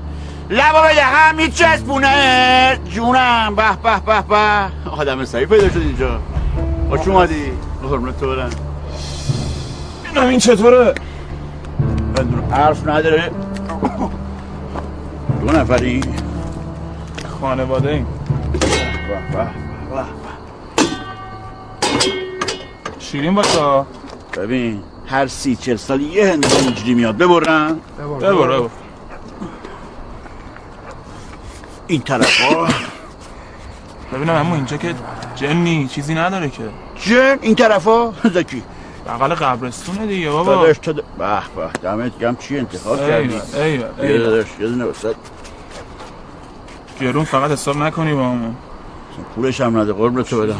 لبا بده هم هیچ از بونه. جونم به به به به. آدم سعی پیدا شد اینجا. خوش اومدی؟ قربونت تو برم. اینم این چطوره؟ بدون حرف نداره. دو نفری. خانواده به به به به. شیرین باشه. ببین هر سی چل سال یه هندونه اینجوری میاد. ببرن. ببر ببر. این طرف ها. ببینم اما اینجا که جنی چیزی نداره که. جن؟ این طرف ها؟ زکی بغل قبرستونه دیگه بابا. داداش تو د- به به دمت گم چی انتخاب کردی؟ ایوه، ایوه. داداش یه دونه وسط. گرون فقط حساب نکنی با همون. پولش هم نده قربونت تو بدم.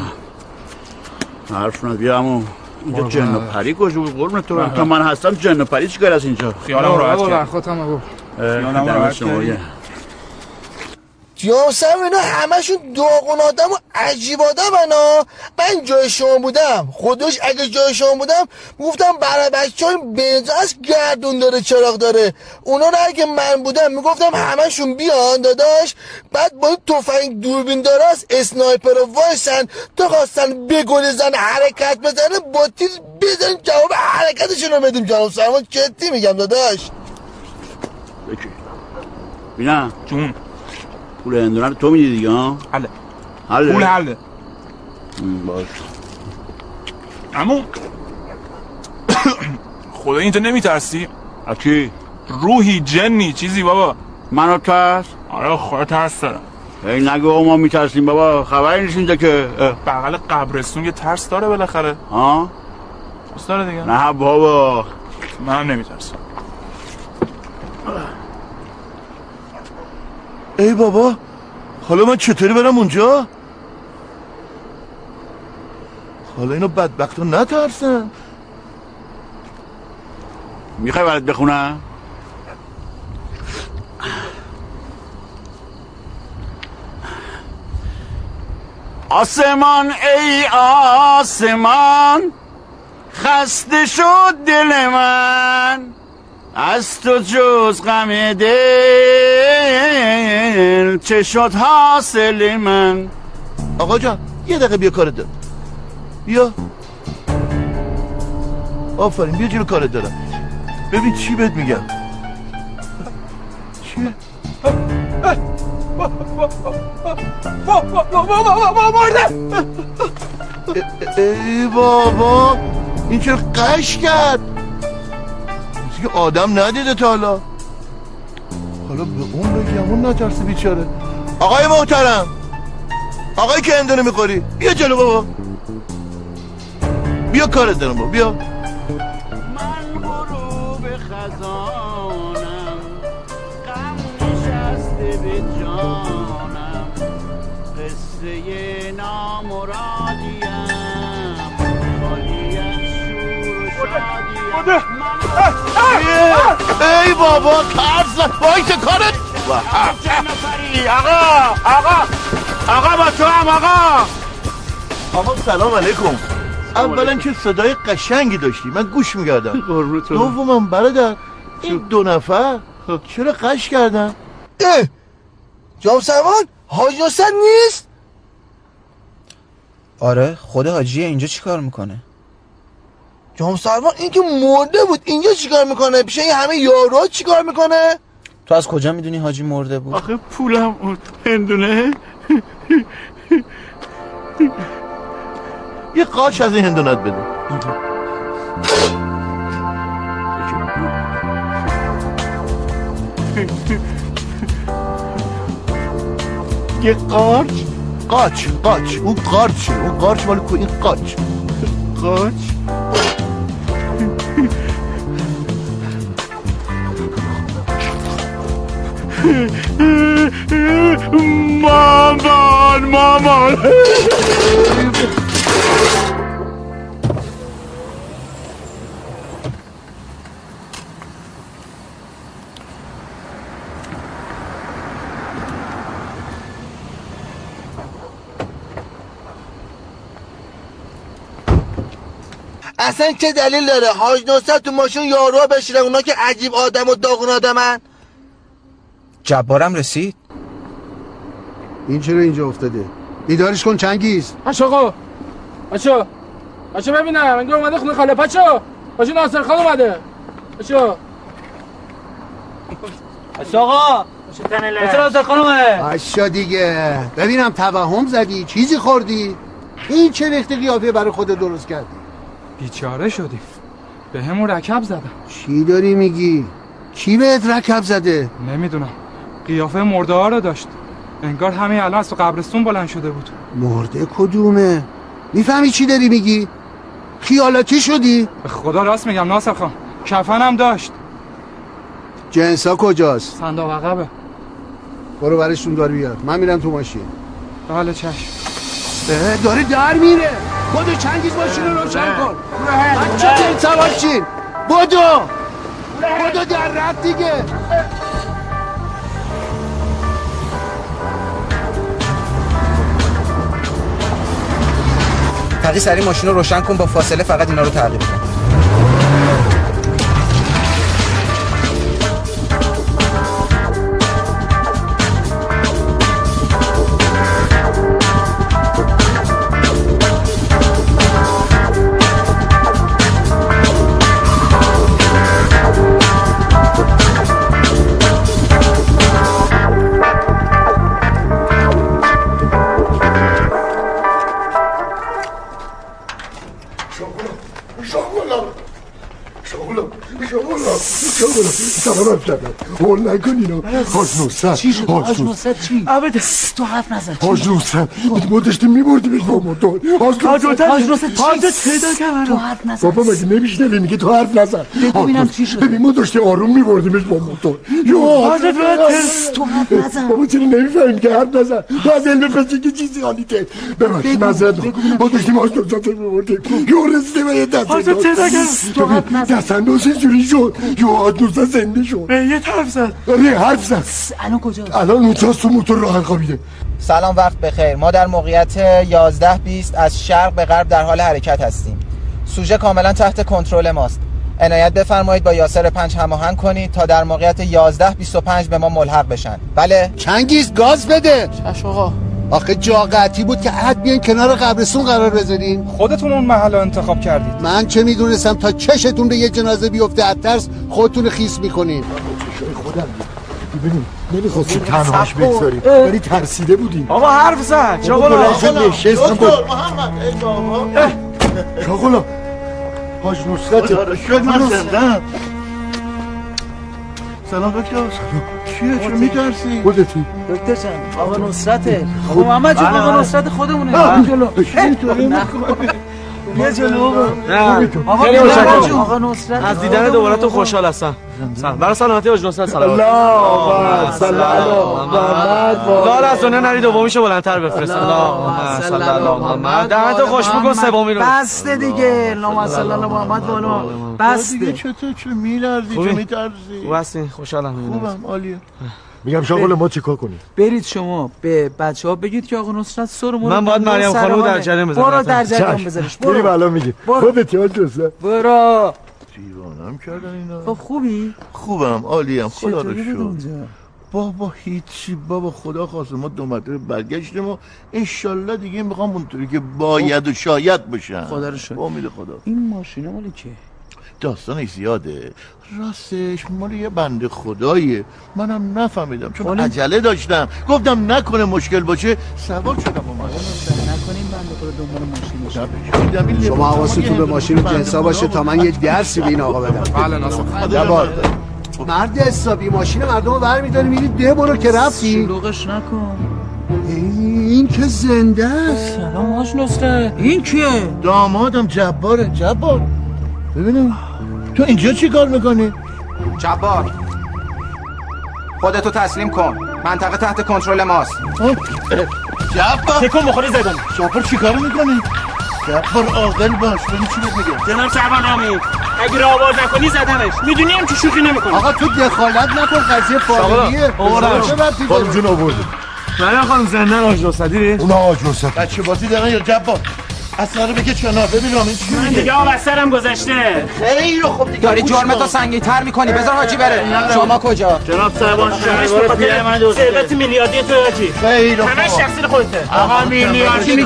حرف نده بیا همون. اینجا جن و. پری کجا بود؟ قربونت تو بدم. بله. تا من هستم جن و پری چیکار از اینجا؟ خیالم راحت بابا، کرد. خودم. اه، خیالم راحت شما جناب اینا همشون داغون آدم و عجیب آدم ها. من جای شما بودم خودش اگه جای شما بودم گفتم برای بچه های بنز از گردون داره چراغ داره. اونا رو اگه من بودم می‌گفتم همشون بیان داداش. بعد با این تفنگ دوربین داره است اسنایپر وایسن تا خواستن بگلزن حرکت بزنه با تیر بزنیم جواب حرکتشون رو بدیم. جناب سرمان جدی میگم داداش. بکی. بینم جون. پول هندونه رو تو میدی دیگه ها حله حله پول حله باش امو خدا اینجا نمیترسی؟ اکی روحی جنی چیزی بابا منو ترس؟ آره خدا ترس دارم ای نگو ما میترسیم بابا خبری نیست اینجا که بغل قبرستون یه ترس داره بالاخره ها؟ ترس داره دیگه نه بابا من نمیترسم ای بابا حالا من چطوری برم اونجا حالا اینو بدبخت نترسن می‌خوای برات بخونم آسمان ای آسمان خسته شد دل من از تو جز غم دل. چه شد حاصل من؟ آقا جان یه دقیقه بیا کارت دارم. بیا. آفرین بیا جلو کارت دارم. ببین چی بهت میگم. چیه؟ ای بابا این چرا قش کرد؟ که آدم ندیده تا حالا. حالا به اون بگم اون نترسه بیچاره. آقای محترم آقای که اندونه می‌خوری بیا جلو بابا. بیا کارت دارم بابا بیا. من غروب خزانم غم نشسته به جانم. قصه نامرادیم خالی از شور و شادیم. ای بابا ترس وایس کارت؟ آقا آقا آقا با تو هم آقا. آقا سلام علیکم. اولا که صدای قشنگی داشتی. من گوش میگردم دومم برادر این دو نفر چرا قش کردن؟ اه جام سروان حاج نیست؟ آره خود حاجیه اینجا چیکار می‌کنه؟ جام سروان این که مرده بود اینجا چیکار می‌کنه؟ پیش این همه یارو چیکار می‌کنه؟ تو از کجا می‌دونی حاجی مرده بود؟ آخه پولم بود. هندونه یه قاش از این هندونت بده. یه قارچ قاچ قاچ. اون قارچه اون قارچ مال کو این قاچ. قاچ؟ مامان مامان. اصلا چه دلیل داره؟ حاج نصر تو ماشین یارو بشیرن اونا که عجیب آدم و داغون آدمن. جبارم رسید؟ این چرا اینجا افتاده؟ بیدارش کن چنگیز. باش آقا بچه بچه ببینم انگار اومده خونه خاله. بچه بچه ناصر خان اومده. بچه بچه آقا. ناصر خان اومده. اشا دیگه. ببینم توهم زدی چیزی خوردی؟ این چه ریختی قیافه برای خود درست کردی؟ بیچاره شدیم. به همون رکب زدم. چی داری میگی؟ کی بهت رکب زده؟ نمی‌دونم. قیافه مرده ها رو داشت. انگار همین الان از تو قبرستون بلند شده بود. مرده کدومه؟ می‌فهمی چی داری میگی؟ خیالاتی شدی؟ به خدا راست میگم ناصر خان. کفنم داشت. جنسا کجاست؟ صندوق عقبه. برو برشون دار بیار من میرم تو ماشین. بله چشم. داره در میره. بدو چنگیز ماشین رو روشن کن. بچه تیر سوار چین بدو بدو در رفت دیگه. تقی سری ماشین رو روشن کن با فاصله فقط اینا رو تعقیب کن. سلام کردم هول نکنین حاج نصرت چی شد؟ حاج. نصرت چی؟ تو حرف نزن. چی؟ حاج نصرت ما داشتیم میبردیمش با موتور حاج نصرت حاج؟ حاج پیدا کردم. تو حرف نزن. بابا مگه نمیشنوی؟ میگه تو حرف نزن. ببینم چی شده. ببین ما داشتیم آروم میبردیمش با موتور یا حاج تو حرف نزن. بابا چرا نمی‌فهمیم که حرف نزن؟ تو از علم پزشکی چیزی حالیته ببخشید بگو، معذرت بگو می‌خوام. ما داشتیم حاج نصرت رو میبردیم. یا رسیده به یه دست. حاج نصرت، تو حرف نزن. دست انداز اینجوری شد؟ یا حاج نصرت زنده شد. یه حرف زد. آره حرف زد. الان کجاست؟ الان اونجاست تو موتور راه خوابیده سلام وقت بخیر. ما در موقعیت 11:20 از شرق به غرب در حال حرکت هستیم. سوژه کاملا تحت کنترل ماست. عنایت بفرمایید با یاسر پنج هماهنگ کنید تا در موقعیت 11:25 به ما ملحق بشن. بله. چنگیز گاز بده. چش آقا. آخه جا قطعی بود که حد بیاین کنار قبرستون قرار بذارین. خودتون اون محل رو انتخاب کردید. من چه می‌دونستم تا چشتون به یه جنازه بیفته از ترس خودتون خیس می‌کنین. خودم ببینیم نمی‌خواستیم تنهاش. بگذاریم. ولی ترسیده بودیم. آقا حرف زد. شاغلا بلند شد دکتر محمد. ای بابا. شاغلا حاج نصرت. شکر من زندم سلام دکتر. چیه؟ چرا میترسی؟ خودتی. دکتر جان آقا نصرته. آقا محمد بله، آقا. نصرت خودمونه. جلو. بیا جلو آقا خیلی متشکرم. آقا نصرت. از دیدن دوباره تو خوشحال هستم. سلام. برای سلامتی حاج نصرت سلام. اللهم صل علی محمد و لال از دنیا نری دومیشو بلندتر بفرست. اللهم صل علی محمد خوش بکن سومی رو. بسته دیگه. اللهم صل علی محمد و آل محمد. بسته. دیگه چطور چه میلرزی چه خوب هستی. خوشحالم. خوبم عالیه. میگم شاغل ما چیکار کنیم؟ برید شما به بچه ها بگید که آقا نصرت سرمون من باید مریم خانم در جریان بذارم. برو در جریان. بذارش. برو. الان میگیم برو. خودتی حاج نصرت برو. دیوانم کردن اینا. خب خوبی؟ خوبم عالیم. خدا رو شکر. بابا هیچی بابا خدا خواسته ما دو مرتبه برگشتیم و انشالله دیگه می‌خوام اونطوری که باید و شاید باشن خدا رو شکر. با امید خدا. این ماشینه مال که داستانش زیاده. راستش مال یه بنده خداییه. منم نفهمیدم چون خاله؟ عجله داشتم. گفتم نکنه مشکل باشه سوار شدم اومدم نکنیم بنده خدا دنبال ماشینش شما حواستون به ماشین جنسا باشه تا من یه درسی به این آقا بدم. بله ناصر. جواد. مرد حسابی ماشین مردم رو برمیداری میری ده برو که رفتی. شلوغش نکن. این که زنده است. سلام حاج نصرت این کیه؟ دامادم جباره جبار. ببینم. تو اینجا چی کار می‌کنی؟ جبار. خودتو تسلیم کن. منطقه تحت کنترل ماست. جبار. تکون بخوری زدم جبار چی کار می‌کنی؟ جبار عاقل باش ببین چی میگم؟ جناب شعبان اگه را آواز نکنی زدمش. می‌دونی هم که شوخی نمی‌کنه آقا تو دخالت نکن قضیه فامیلیه. آقا چه ربطی خانم؟ جون آورده مریم خانم زندن حاج نصرت دیدی اونا حاج نصرت بچه بازی دارن یا جبار؟ اصلا رو بگه چنا ببین رامین چی من دیگه آب از سرم گذشته. خیلی رو خب دیگه. داری گوش جرمتو کن. سنگین تر می‌کنی. بذار حاجی بره. شما کجا؟ جناب صاحبان شما به خاطر ثروت میلیاردی تو حاجی. خیلی رو همه خب. شخصی خودته. آقا میلیاردی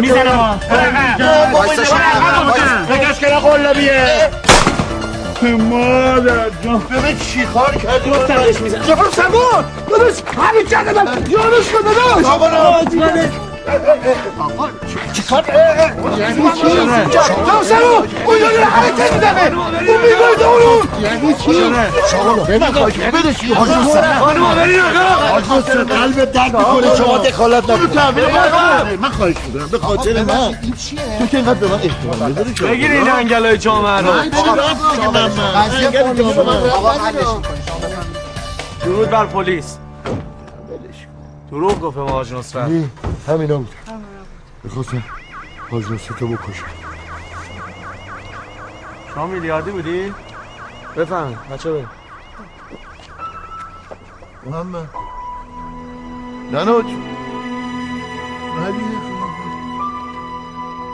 می‌زنه ما وایسا شما. بگش که قلبیه مادر جان. ببین چی کار کردی؟ گفتمش می‌زنه جبر سبون داداش همین جده من یادش کن داداش. آقا نه. چی کار یعنی چی؟ سبون اون داره حرکت می‌زنه اون می‌گوید اونو یعنی چی؟ نخواهی بده چی حاج نصرت خانم برید حاج نصرت قلب درد می‌کنه شما دخالت برو نکن تحویل من خواهش می‌کنم به خاطر من؟ تو که اینقدر به من احترام می‌ذاری که بگیر این انگلای جامعه رو. آقا درود بر پلیس دروغ گفت ما حاج نصرت این همینا بود. بخواستم حاج نصرت رو بکشم. شما میلیاردی بودی؟ بفهم بچه بگیر محمد. نانوچ مریم.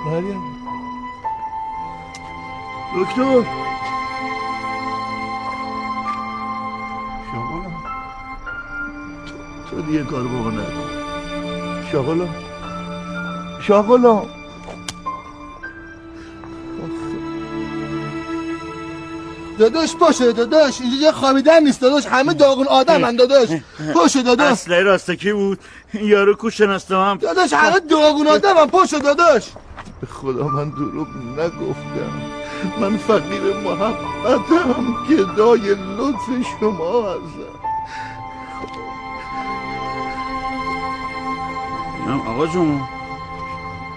مریم. دکتر. تو, دیگه کار با من نکن. شاغلم شاغلم داداش باشه داداش. اینجا یه خوابیدن نیست داداش. همه داغون آدمن داداش. باشه داداش. اصله راستکی بود؟ یارو کو شناستم داداش همه داغون آدمن باشه داداش. به خدا من دروغ نگفتم. من فقیر محبتم گدای لطف شما هستم. آقا جون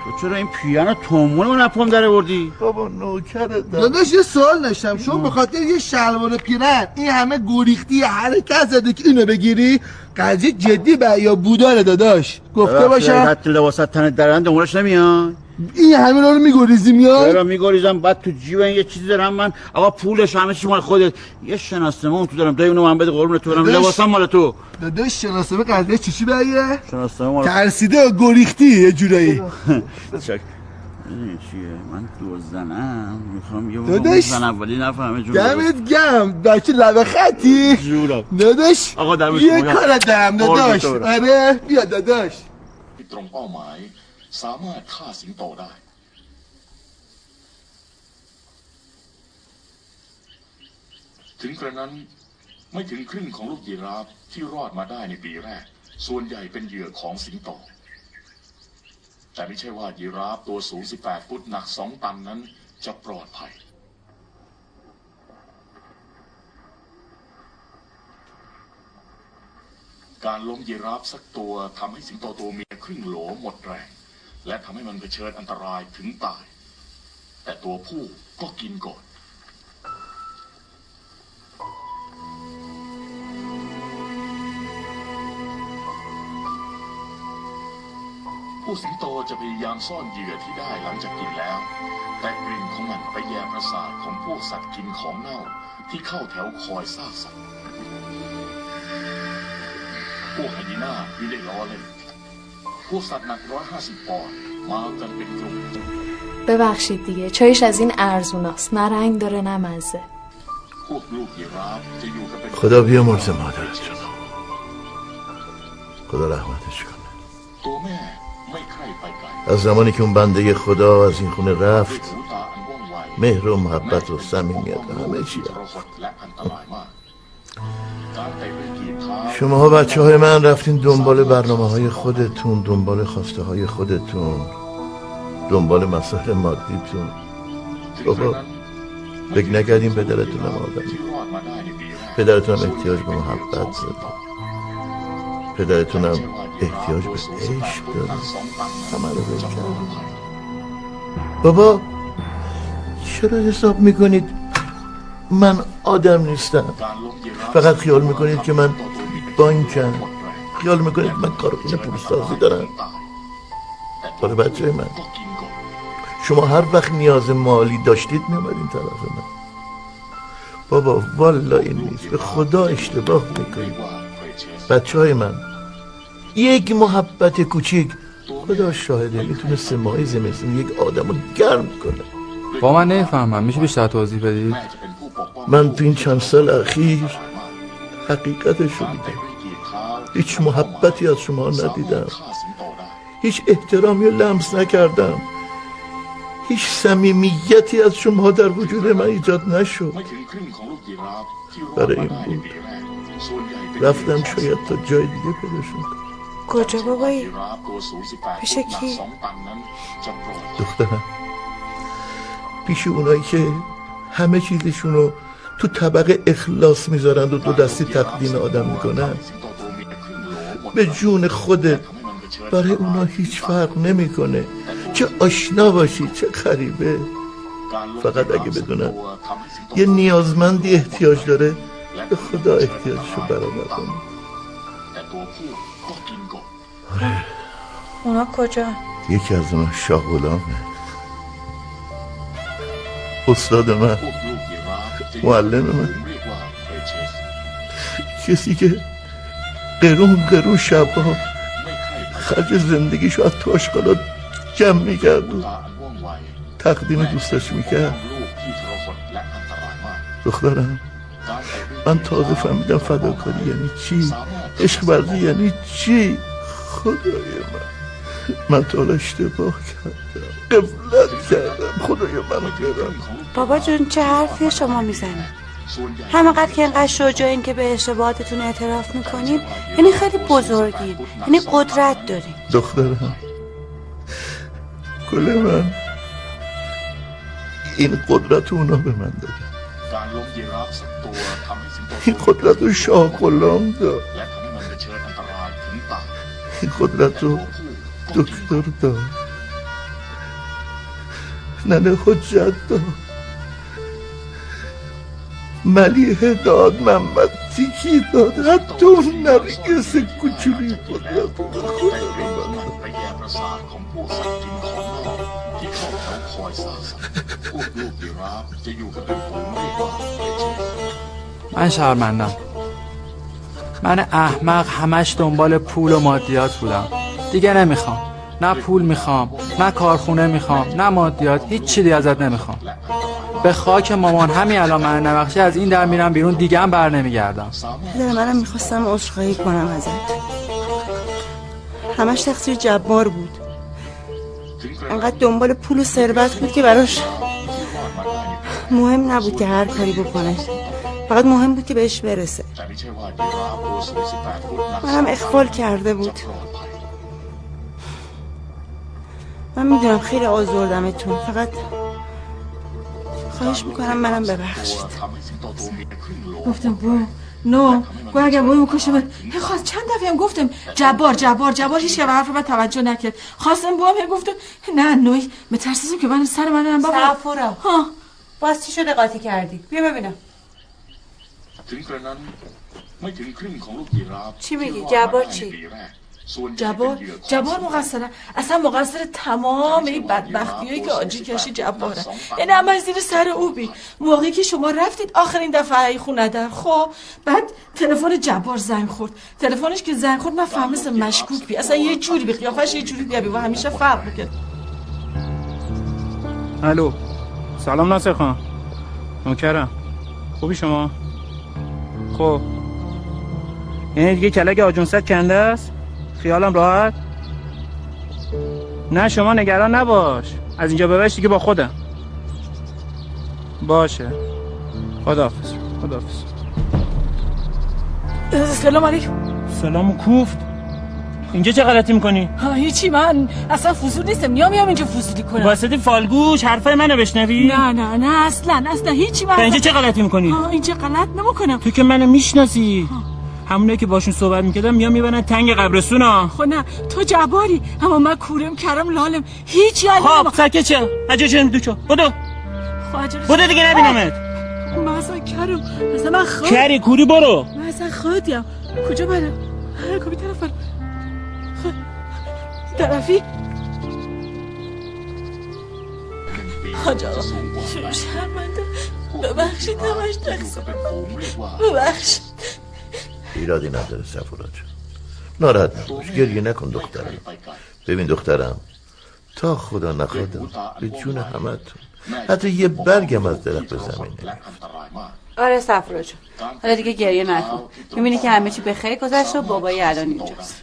تو چرا این پیان تومون رو نپام داره بردی؟ بابا نوکرت داداش یه سوال داشتم. شما به خاطر یه شلوار پیرن این همه گریختی حرکت زده که اینو بگیری؟ قضیه جدی به یا بوداره داداش؟ گفته باشم. حتی لباست تن درند دنبالش نمیان این همه رو میگریزی میاد چرا میگریزم؟ بعد تو جیب یه چیزی دارم من. آقا پولش همه چی مال خودت. یه شناسنامه تو دارم. دای اونو من بده قربون تو دارم لباسم مال تو. داداش شناسنامه قضیه چی چی بگیره شناسنامه مال ترسیده و گریختی؟ یه جورایی. چک. چیه؟ من دوزنم. می‌خوام یه داداش. زن اولی نفهمه جون دمت گم بچه لبه خطی. جورم داداش آقا دمش یه. کار دارم داداش. برم. آره بیا داداش. สามารถฆ่าสิงโตได้ ถึงกระนั้นไม่ถึงครึ่งของลูกยีราฟที่รอดมาได้ในปีแรก ส่วนใหญ่เป็นเหยื่อของสิงโต แต่ไม่ใช่ว่ายีราฟตัวสูง 18 ฟุตหนัก 2 ตันนั้นจะปลอดภัยการล้มยีราฟสักตัวทำให้สิงโตตัวเมียครึ่งโหลหมดแรง และทำให้มันเผชิญอันตรายถึงตาย แต่ตัวผู้ก็กินก่อน ผู้สิงโตจะพยายามซ่อนเหยื่อที่ได้หลังจากกินแล้ว แต่กลิ่นของมันไปแยมประสาทของพวกสัตว์กินของเน่าที่เข้าแถวคอยซากสัตว์พวกไฮยีน่าไม่ได้ล้อเล่น พวกสัตว์หนัก 150 ปอนด์มากันเป็นกลุ่ม ببخشید دیگه چایش از این ارزوناست نه رنگ داره نه مزه พวกลูกยีราฟจะอยู่กันเป็น خدا بیامرز مادرتون خدا رحمتش کنه ตัวแม่ไม่ใคร่ไปไกล از زمانی که اون بنده خدا از این خونه رفت หูตาอันว่องไว مهر و محبت و صمیمیت و همه چی ท شماها بچه های من رفتین دنبال برنامه های خودتون دنبال خواسته های خودتون دنبال مسائل مادیتون. بابا بگی نگردیم پدرتون هم آدمی پدرتون هم احتیاج به محبت زده. پدرتون هم احتیاج به عشق داره. همه رو بابا چرا حساب می‌کنید؟ من آدم نیستم. فقط خیال می‌کنید که من بانکم خیال می‌کنید من کارخونه پولسازی دارم. برای بچه من. شما هر وقت نیاز مالی داشتید نمیدین طرف من. بابا والا این نیست. به خدا اشتباه می‌کنید. بچه های من یک محبت کوچیک. خدا شاهده می‌تونه سه ماهی زمستون یک آدم رو گرم کنه. با من نفهمم میشه بیشتر توضیح بدید؟ من تو این چند سال اخیر حقیقتش رو دیدم هیچ محبتی از شما ندیدم. هیچ احترامی لمس نکردم. هیچ سمیمیتی از شما در وجود من ایجاد نشد. برای این بود. رفتم شاید تا جای دیگه پیداشون کنم کجا بابایی؟ پیش کی؟ دخترم. پیش اونایی که همه چیزشونو تو طبقه اخلاص می‌ذارند و دو دستی تقدیم آدم می‌کنند. به جون خودت برای اونا هیچ فرق نمی‌کنه. چه آشنا باشی چه خریبه فقط اگه بدونن یه نیازمندی احتیاج داره به خدا احتیاجشو برآورد. کنه اونا کجا؟ یکی از اونا شاه غلامه. استاد من معلم من. کسی که قرون قرون شبا خرج زندگیشو از تو آشقالا جمع می‌کرد و تقدیم دوستش می‌کرد. دخترم من تازه فهمیدم فداکاری یعنی چی؟ عشق ورزی یعنی چی؟ خدای من. من تا اشتباه کردم. قبلت کردم. خدای من کردم بابا جون چه حرفی شما می‌زنید همینقدر که اینقدر شجاعین که به اشتباهاتتون اعتراف می‌کنین یعنی خیلی بزرگین یعنی قدرت دارین. دخترم گل من این قدرت اونا به من دادن. این قدرت رو شاه غلام داد. این قدرت رو دکتر داد. ننه حجت داد. ملیه داد محمد تیکی داد. حتی اون نرگس کوچولی قدرت من شرمندم من احمق همش دنبال پول و مادیات بودم. دیگه نمی‌خوام. نه پول می‌خوام نه کارخونه می‌خوام نه مادیات هیچ چیزی ازت نمی‌خوام. به خاک مامان همین الان من نبخشی از این در میرم بیرون دیگه هم بر نمیگردم. پدر منم می‌خواستم عذرخواهی کنم ازت. همش تقصیر جبار بود. انقدر دنبال پول و ثروت بود که براش مهم نبود که هر کاری بکنه. فقط مهم بود که بهش برسه. منم اخفال کرده بود. من می‌دونم خیلی آزردمتون. فقط خواهش می‌کنم منم ببخشید. گفتم بو نو گو اگر بو بکشه من خواست چند دفعه هم گفتم جبار جبار جبار هیچ که به حرف من توجه نکرد. خواستم بو هم گفتم نه نوی مترسیزم که من سر من هم بابا سفورا باز چی شده قاطی کردی؟ بیا ببینم. چی میگی؟ جبار چی؟ جبار جبار مقصره اصلا مقصر تمام این بدبختی که آجی کشی جباره یعنی همه زیر سر او بی. موقعی که شما رفتید آخرین دفعه ای خونه در. خب بعد تلفن جبار زنگ خورد. تلفنش که زنگ خورد من فهمیدم مشکوک بی اصلا یه جوری بی قیافش یه جوری بی و همیشه فرق می‌کرد. الو. سلام ناصر خان. نوکرم. خوبی شما؟ خب. یعنی دیگه کلک آجونست کنده است؟ خیالم راحت؟ نه شما نگران نباش. از اینجا به دیگه با خودم. باشه. خداحافظ. خداحافظ. سلام علیکم. سلام و کوفت. اینجا چه غلطی می‌کنی؟ هیچی من اصلا فضول نیستم. میام میام اینجا فضولی کنم. واسطی فالگوش حرفای منو بشنوی؟ نه نه نه اصلا اصلا هیچی من اینجا چه غلطی می‌کنی؟ اینجا غلط نمی‌کنم. تو که منو می‌شناسی. همونه که باشون صحبت می‌کردم میام می‌برن تنگ قبرستون ها. خب نه تو جباری اما من کورم کرم لالم هیچ یاد خب سکه چه؟ عجا چه دو چو بدو بدو دیگه نبینمت. من اصلا کرم. اصلا من خود کری کوری برو. من اصلا خودیم. کجا برم؟ کمی طرف برم طرفی. حاج آقا شرمنده. ببخشید همش تقصیر ببخشید. ایرادی نداره سفورات ناراحت نباش. گریه نکن دخترم. ببین دخترم تا خدا نخوادم به جون همتون. حتی یه برگم از درخت به زمین آره سفرا جون حالا دیگه گریه نکن. می‌بینی که همه چی به خیر گذشت و بابایی الان اینجاست.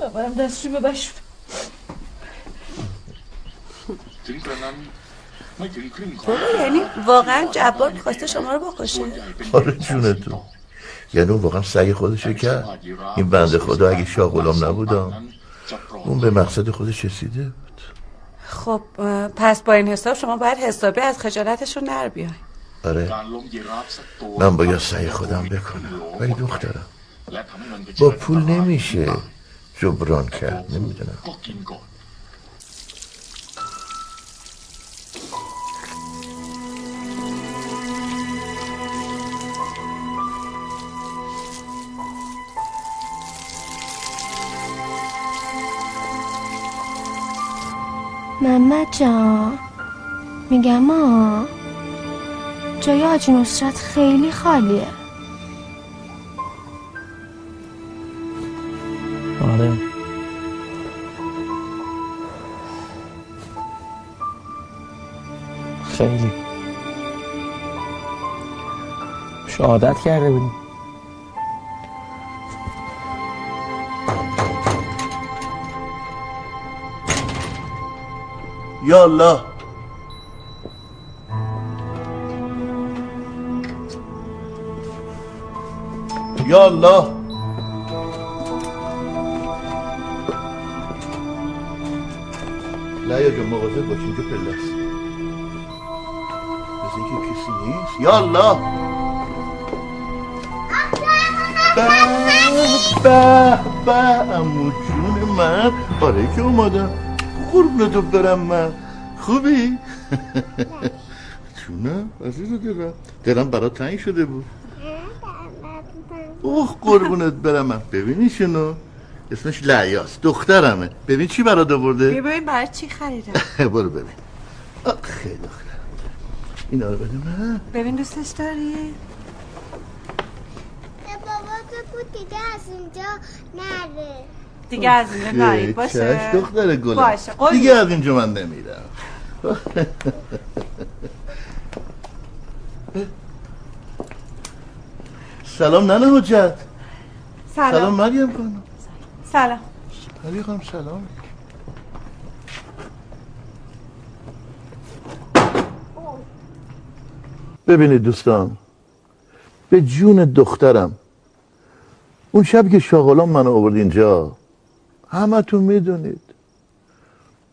بابام دستشو ببش بابا یعنی واقعا جبار می‌خواسته شما رو بکشه. آره جونتون. یعنی اون واقعا سعی خودشو کرد. این بنده خدا اگه شاه غلام نبودم اون به مقصد خودش رسیده بود. خب پس با این حساب شما باید حسابی از خجالتشون نر بیای آره. من باید سعی خودم بکنم. ولی دخترم با پول نمیشه جبران کرد. نمی‌دونم. محمد جان میگم ما جای آجی نصرت خیلی خالیه. آره. خیلی. شهادت کرده بودیم یا الله. یا الله. نه یا جا مواظب باشین که پله است نیست یا الله. به به به امو جون من آره که اومدم قربونتو برم من. خوبی؟ جونم عزیز دلم. دلم برات تنگ شده بود. اوه قربونت برم. من ببینی شنو. اسمش لعیاست دخترمه. ببین چی برات آورده؟ ببین برای چی خریدم؟ برو ببین. خیلی دختر اینا رو بده من ببین دوستش داری؟ بابا تو بود دیگه از اینجا نره. دیگه از اینجا نری باشه. دختر گلم. باشه قول دیگه از اینجا من نمیرم. سلام ننه حجت. سلام. سلام مریم خانم. سلام. مریم خانم سلام. ببینید دوستان به جون دخترم. اون شب که شاغلان من آورد اینجا همه تو می‌دونید.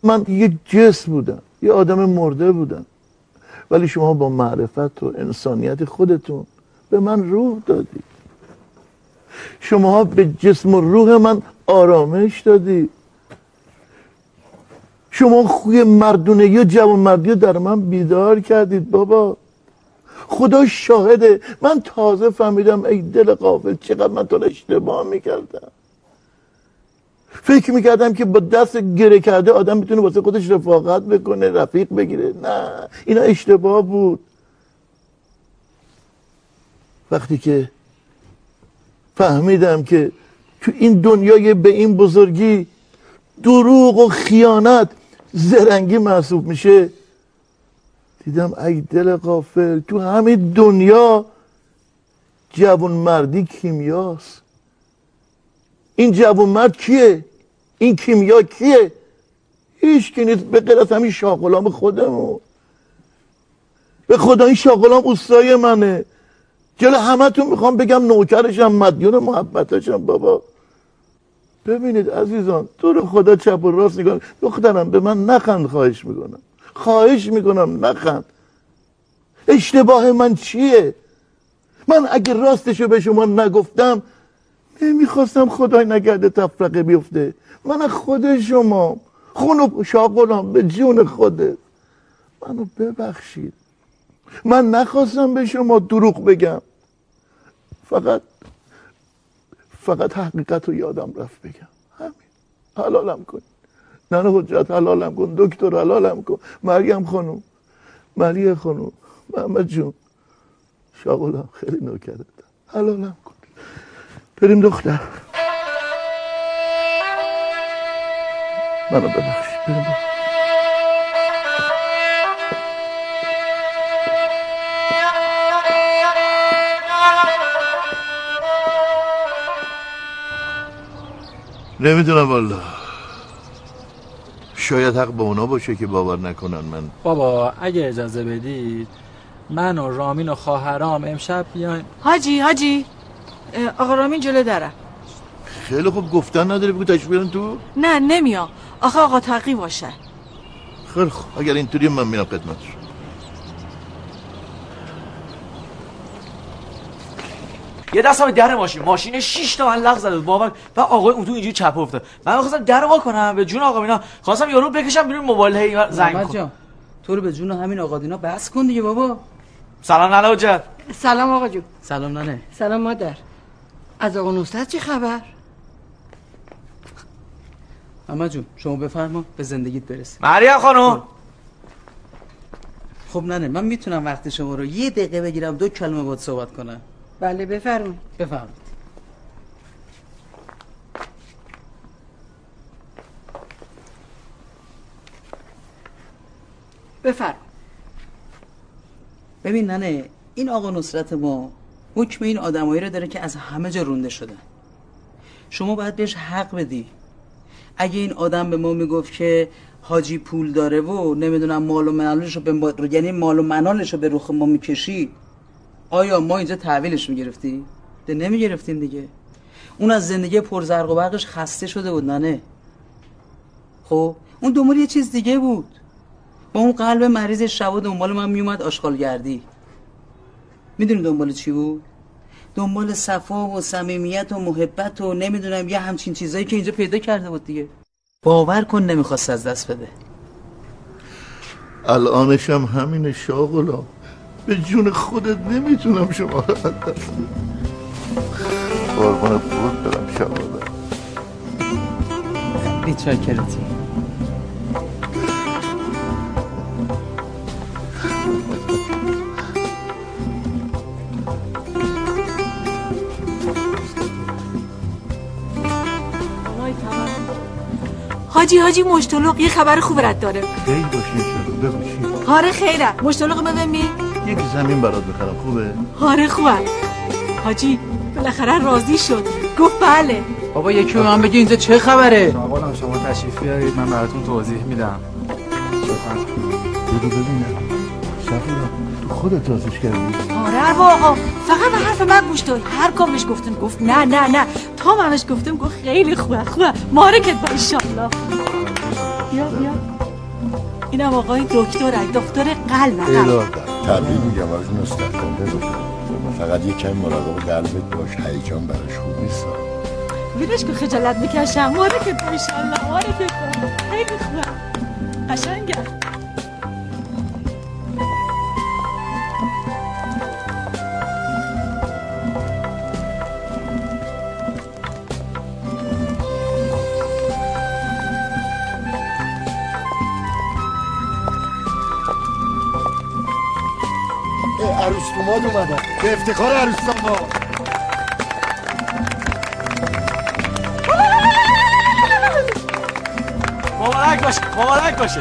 من یه جسم بودم یه آدم مرده بودم. ولی شما با معرفت و انسانیت خودتون به من روح دادید. شما به جسم و روح من آرامش دادید. شما خوی مردونگی و جوان مردی در من بیدار کردید بابا. خدا شاهده. من تازه فهمیدم ای دل قافل چقدر من تو اشتباه می‌کردم. فکر می‌کردم که با دست گره کرده آدم می‌تونه واسه خودش رفاقت بکنه رفیق بگیره. نه اینا اشتباه بود. وقتی که فهمیدم که تو این دنیای به این بزرگی دروغ و خیانت زرنگی محسوب میشه دیدم ای دل قافل تو همین دنیا جوان مردی کیمیاست. این جوان مرد کیه؟ این کیمیا کیه؟ هیچ کی نیست. به غیر از همین شاغلام خودمون به خدا این شاغلام اوستای منه. جلو همه تو می‌خوام بگم نوکرشم مدیون محبتشم بابا. ببینید عزیزان تو رو خدا چپ و راست نگاه دخترم به من نخند خواهش می‌کنم. خواهش می‌کنم نخند. اشتباه من چیه؟ من اگه راستشو به شما نگفتم نمی‌خواستم خدای نگرده تفرقه بیفته. من خود شما خونو شاغلام به جون خودت منو ببخشید. من نخواستم به شما دروغ بگم. فقط فقط حقیقت رو یادم رفت بگم. همین. حلالم کن. نه حجت حلالم کن. دکتر حلالم کن. مریم خانم. مریه خانم. محمد جون. شاغلم خیلی نوکرت. حلالم کن. بریم دختر. منو ببخشید بریم. دختر. نمی‌دونم والا. شاید حق با اونا باشه که باور نکنن من. بابا اگه اجازه بدید من و رامین و خواهرام امشب بیایم. حاجی حاجی. آقا رامین جلو درم خیلی خوب گفتن نداره بگو بیارن تو؟ نه نمیام آخه آقا تقی باشه. خیلی خوب. اگر اینطوری من میرم خدمتش یه دست هم در ماشین. ماشین 6 تا من لغ زده بود. باور و آقای اون تو اینجوری چپ افتاد. من خواستم در وا کنم. به جون آقا اینا خواستم یارو بکشم بیرون موبایل هی زنگ محمد کن. جان تو رو به جون همین آقا دینا بس کن دیگه بابا. سلام ننه حجت سلام آقا جو سلام ننه. سلام مادر. از آقا نصرت چه خبر؟ محمد جون شما بفرما به زندگیت برس مریم خانم! خب. ننه من می‌تونم وقت شما رو یه دقیقه بگیرم دو کلمه باید صحبت کنم. بله بفرمون بفرمایید. بفرم ببین ننه این آقا نصرت ما حکم این آدمایی رو داره که از همه جا رونده شدن شما باید بهش حق بدی. اگه این آدم به ما می‌گفت که حاجی پول داره و نمی‌دونم مال و منالش رو به. یعنی مال و منالش رو به رخ ما می‌کشید آیا ما اینجا تحویلش می‌گرفتیم؟ ده نمی‌گرفتیم دیگه. اون از زندگی پرزرق و برقش خسته شده بود ننه خب اون دنبال یه چیز دیگه بود. با اون قلب مریض شب و دنبال من میومد آشغالگردی. می‌دونی دنبال چی بود؟ دنبال صفا و صمیمیت و محبت و نمی‌دونم یه همچین چیزایی که اینجا پیدا کرده بود دیگه. باور کن نمی‌خواست از دست بده. الانش هم همین شاغلا. به جون خودت نمی‌تونم شما رو از دست قربانت بود برم شاغلا. بیچاکرتی حاجی حاجی مشتلق یه خبر خوب رد داره. خیلی باشی شد. بگو چی؟ هاره خیره مشتلق ببین. یک زمین برات بخرم. خوبه؟ هاره خوبه. حاجی بالاخره راضی شد. گفت بله. بابا یکی به من بگی اینجا چه خبره؟ آقا شما تشریف بیارید. من براتون توضیح میدم. بگو ببینم. خودت رازش کردی؟ آره آقا فقط به حرف من گوش داد. هر کامش گفتم گفت نه نه نه. تا منش گفتم گفت خیلی خوبه خوبه. مارکت با ایشالله. بیا بیا. اینم آقای دکتره دکتر قلب. قلب تبریک میگم از باشم فقط یه کمی مراقب قلبت باش هیجان براش خوب نیست. بینش که خجالت می‌کشم. مارکت با ایشالله مارکت با خیلی خوبه. قشنگه. عروس دوماد به افتخار عروس دوماد مبارک باشه مبارک باشه.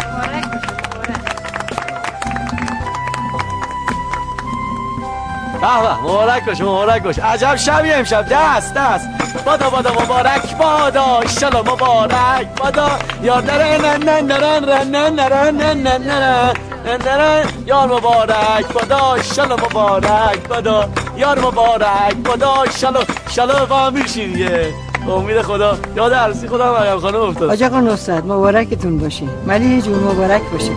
به به مبارک باشه مبارک باشه. عجب شبیه امشب. دست دست. بادا بادا مبارک بادا. ایشالا مبارک بادا. یادره نن نن نرن نن نرن نن نرن. نرن یار مبارک بادا ایشالا مبارک بادا یار مبارک بادا ایشالا ایشالا با میشی امید خدا. یاد عروسی خدا مریم خانم افتاد. آج آقا نصرت مبارکتون باشه. ولی یه جور مبارک باشه.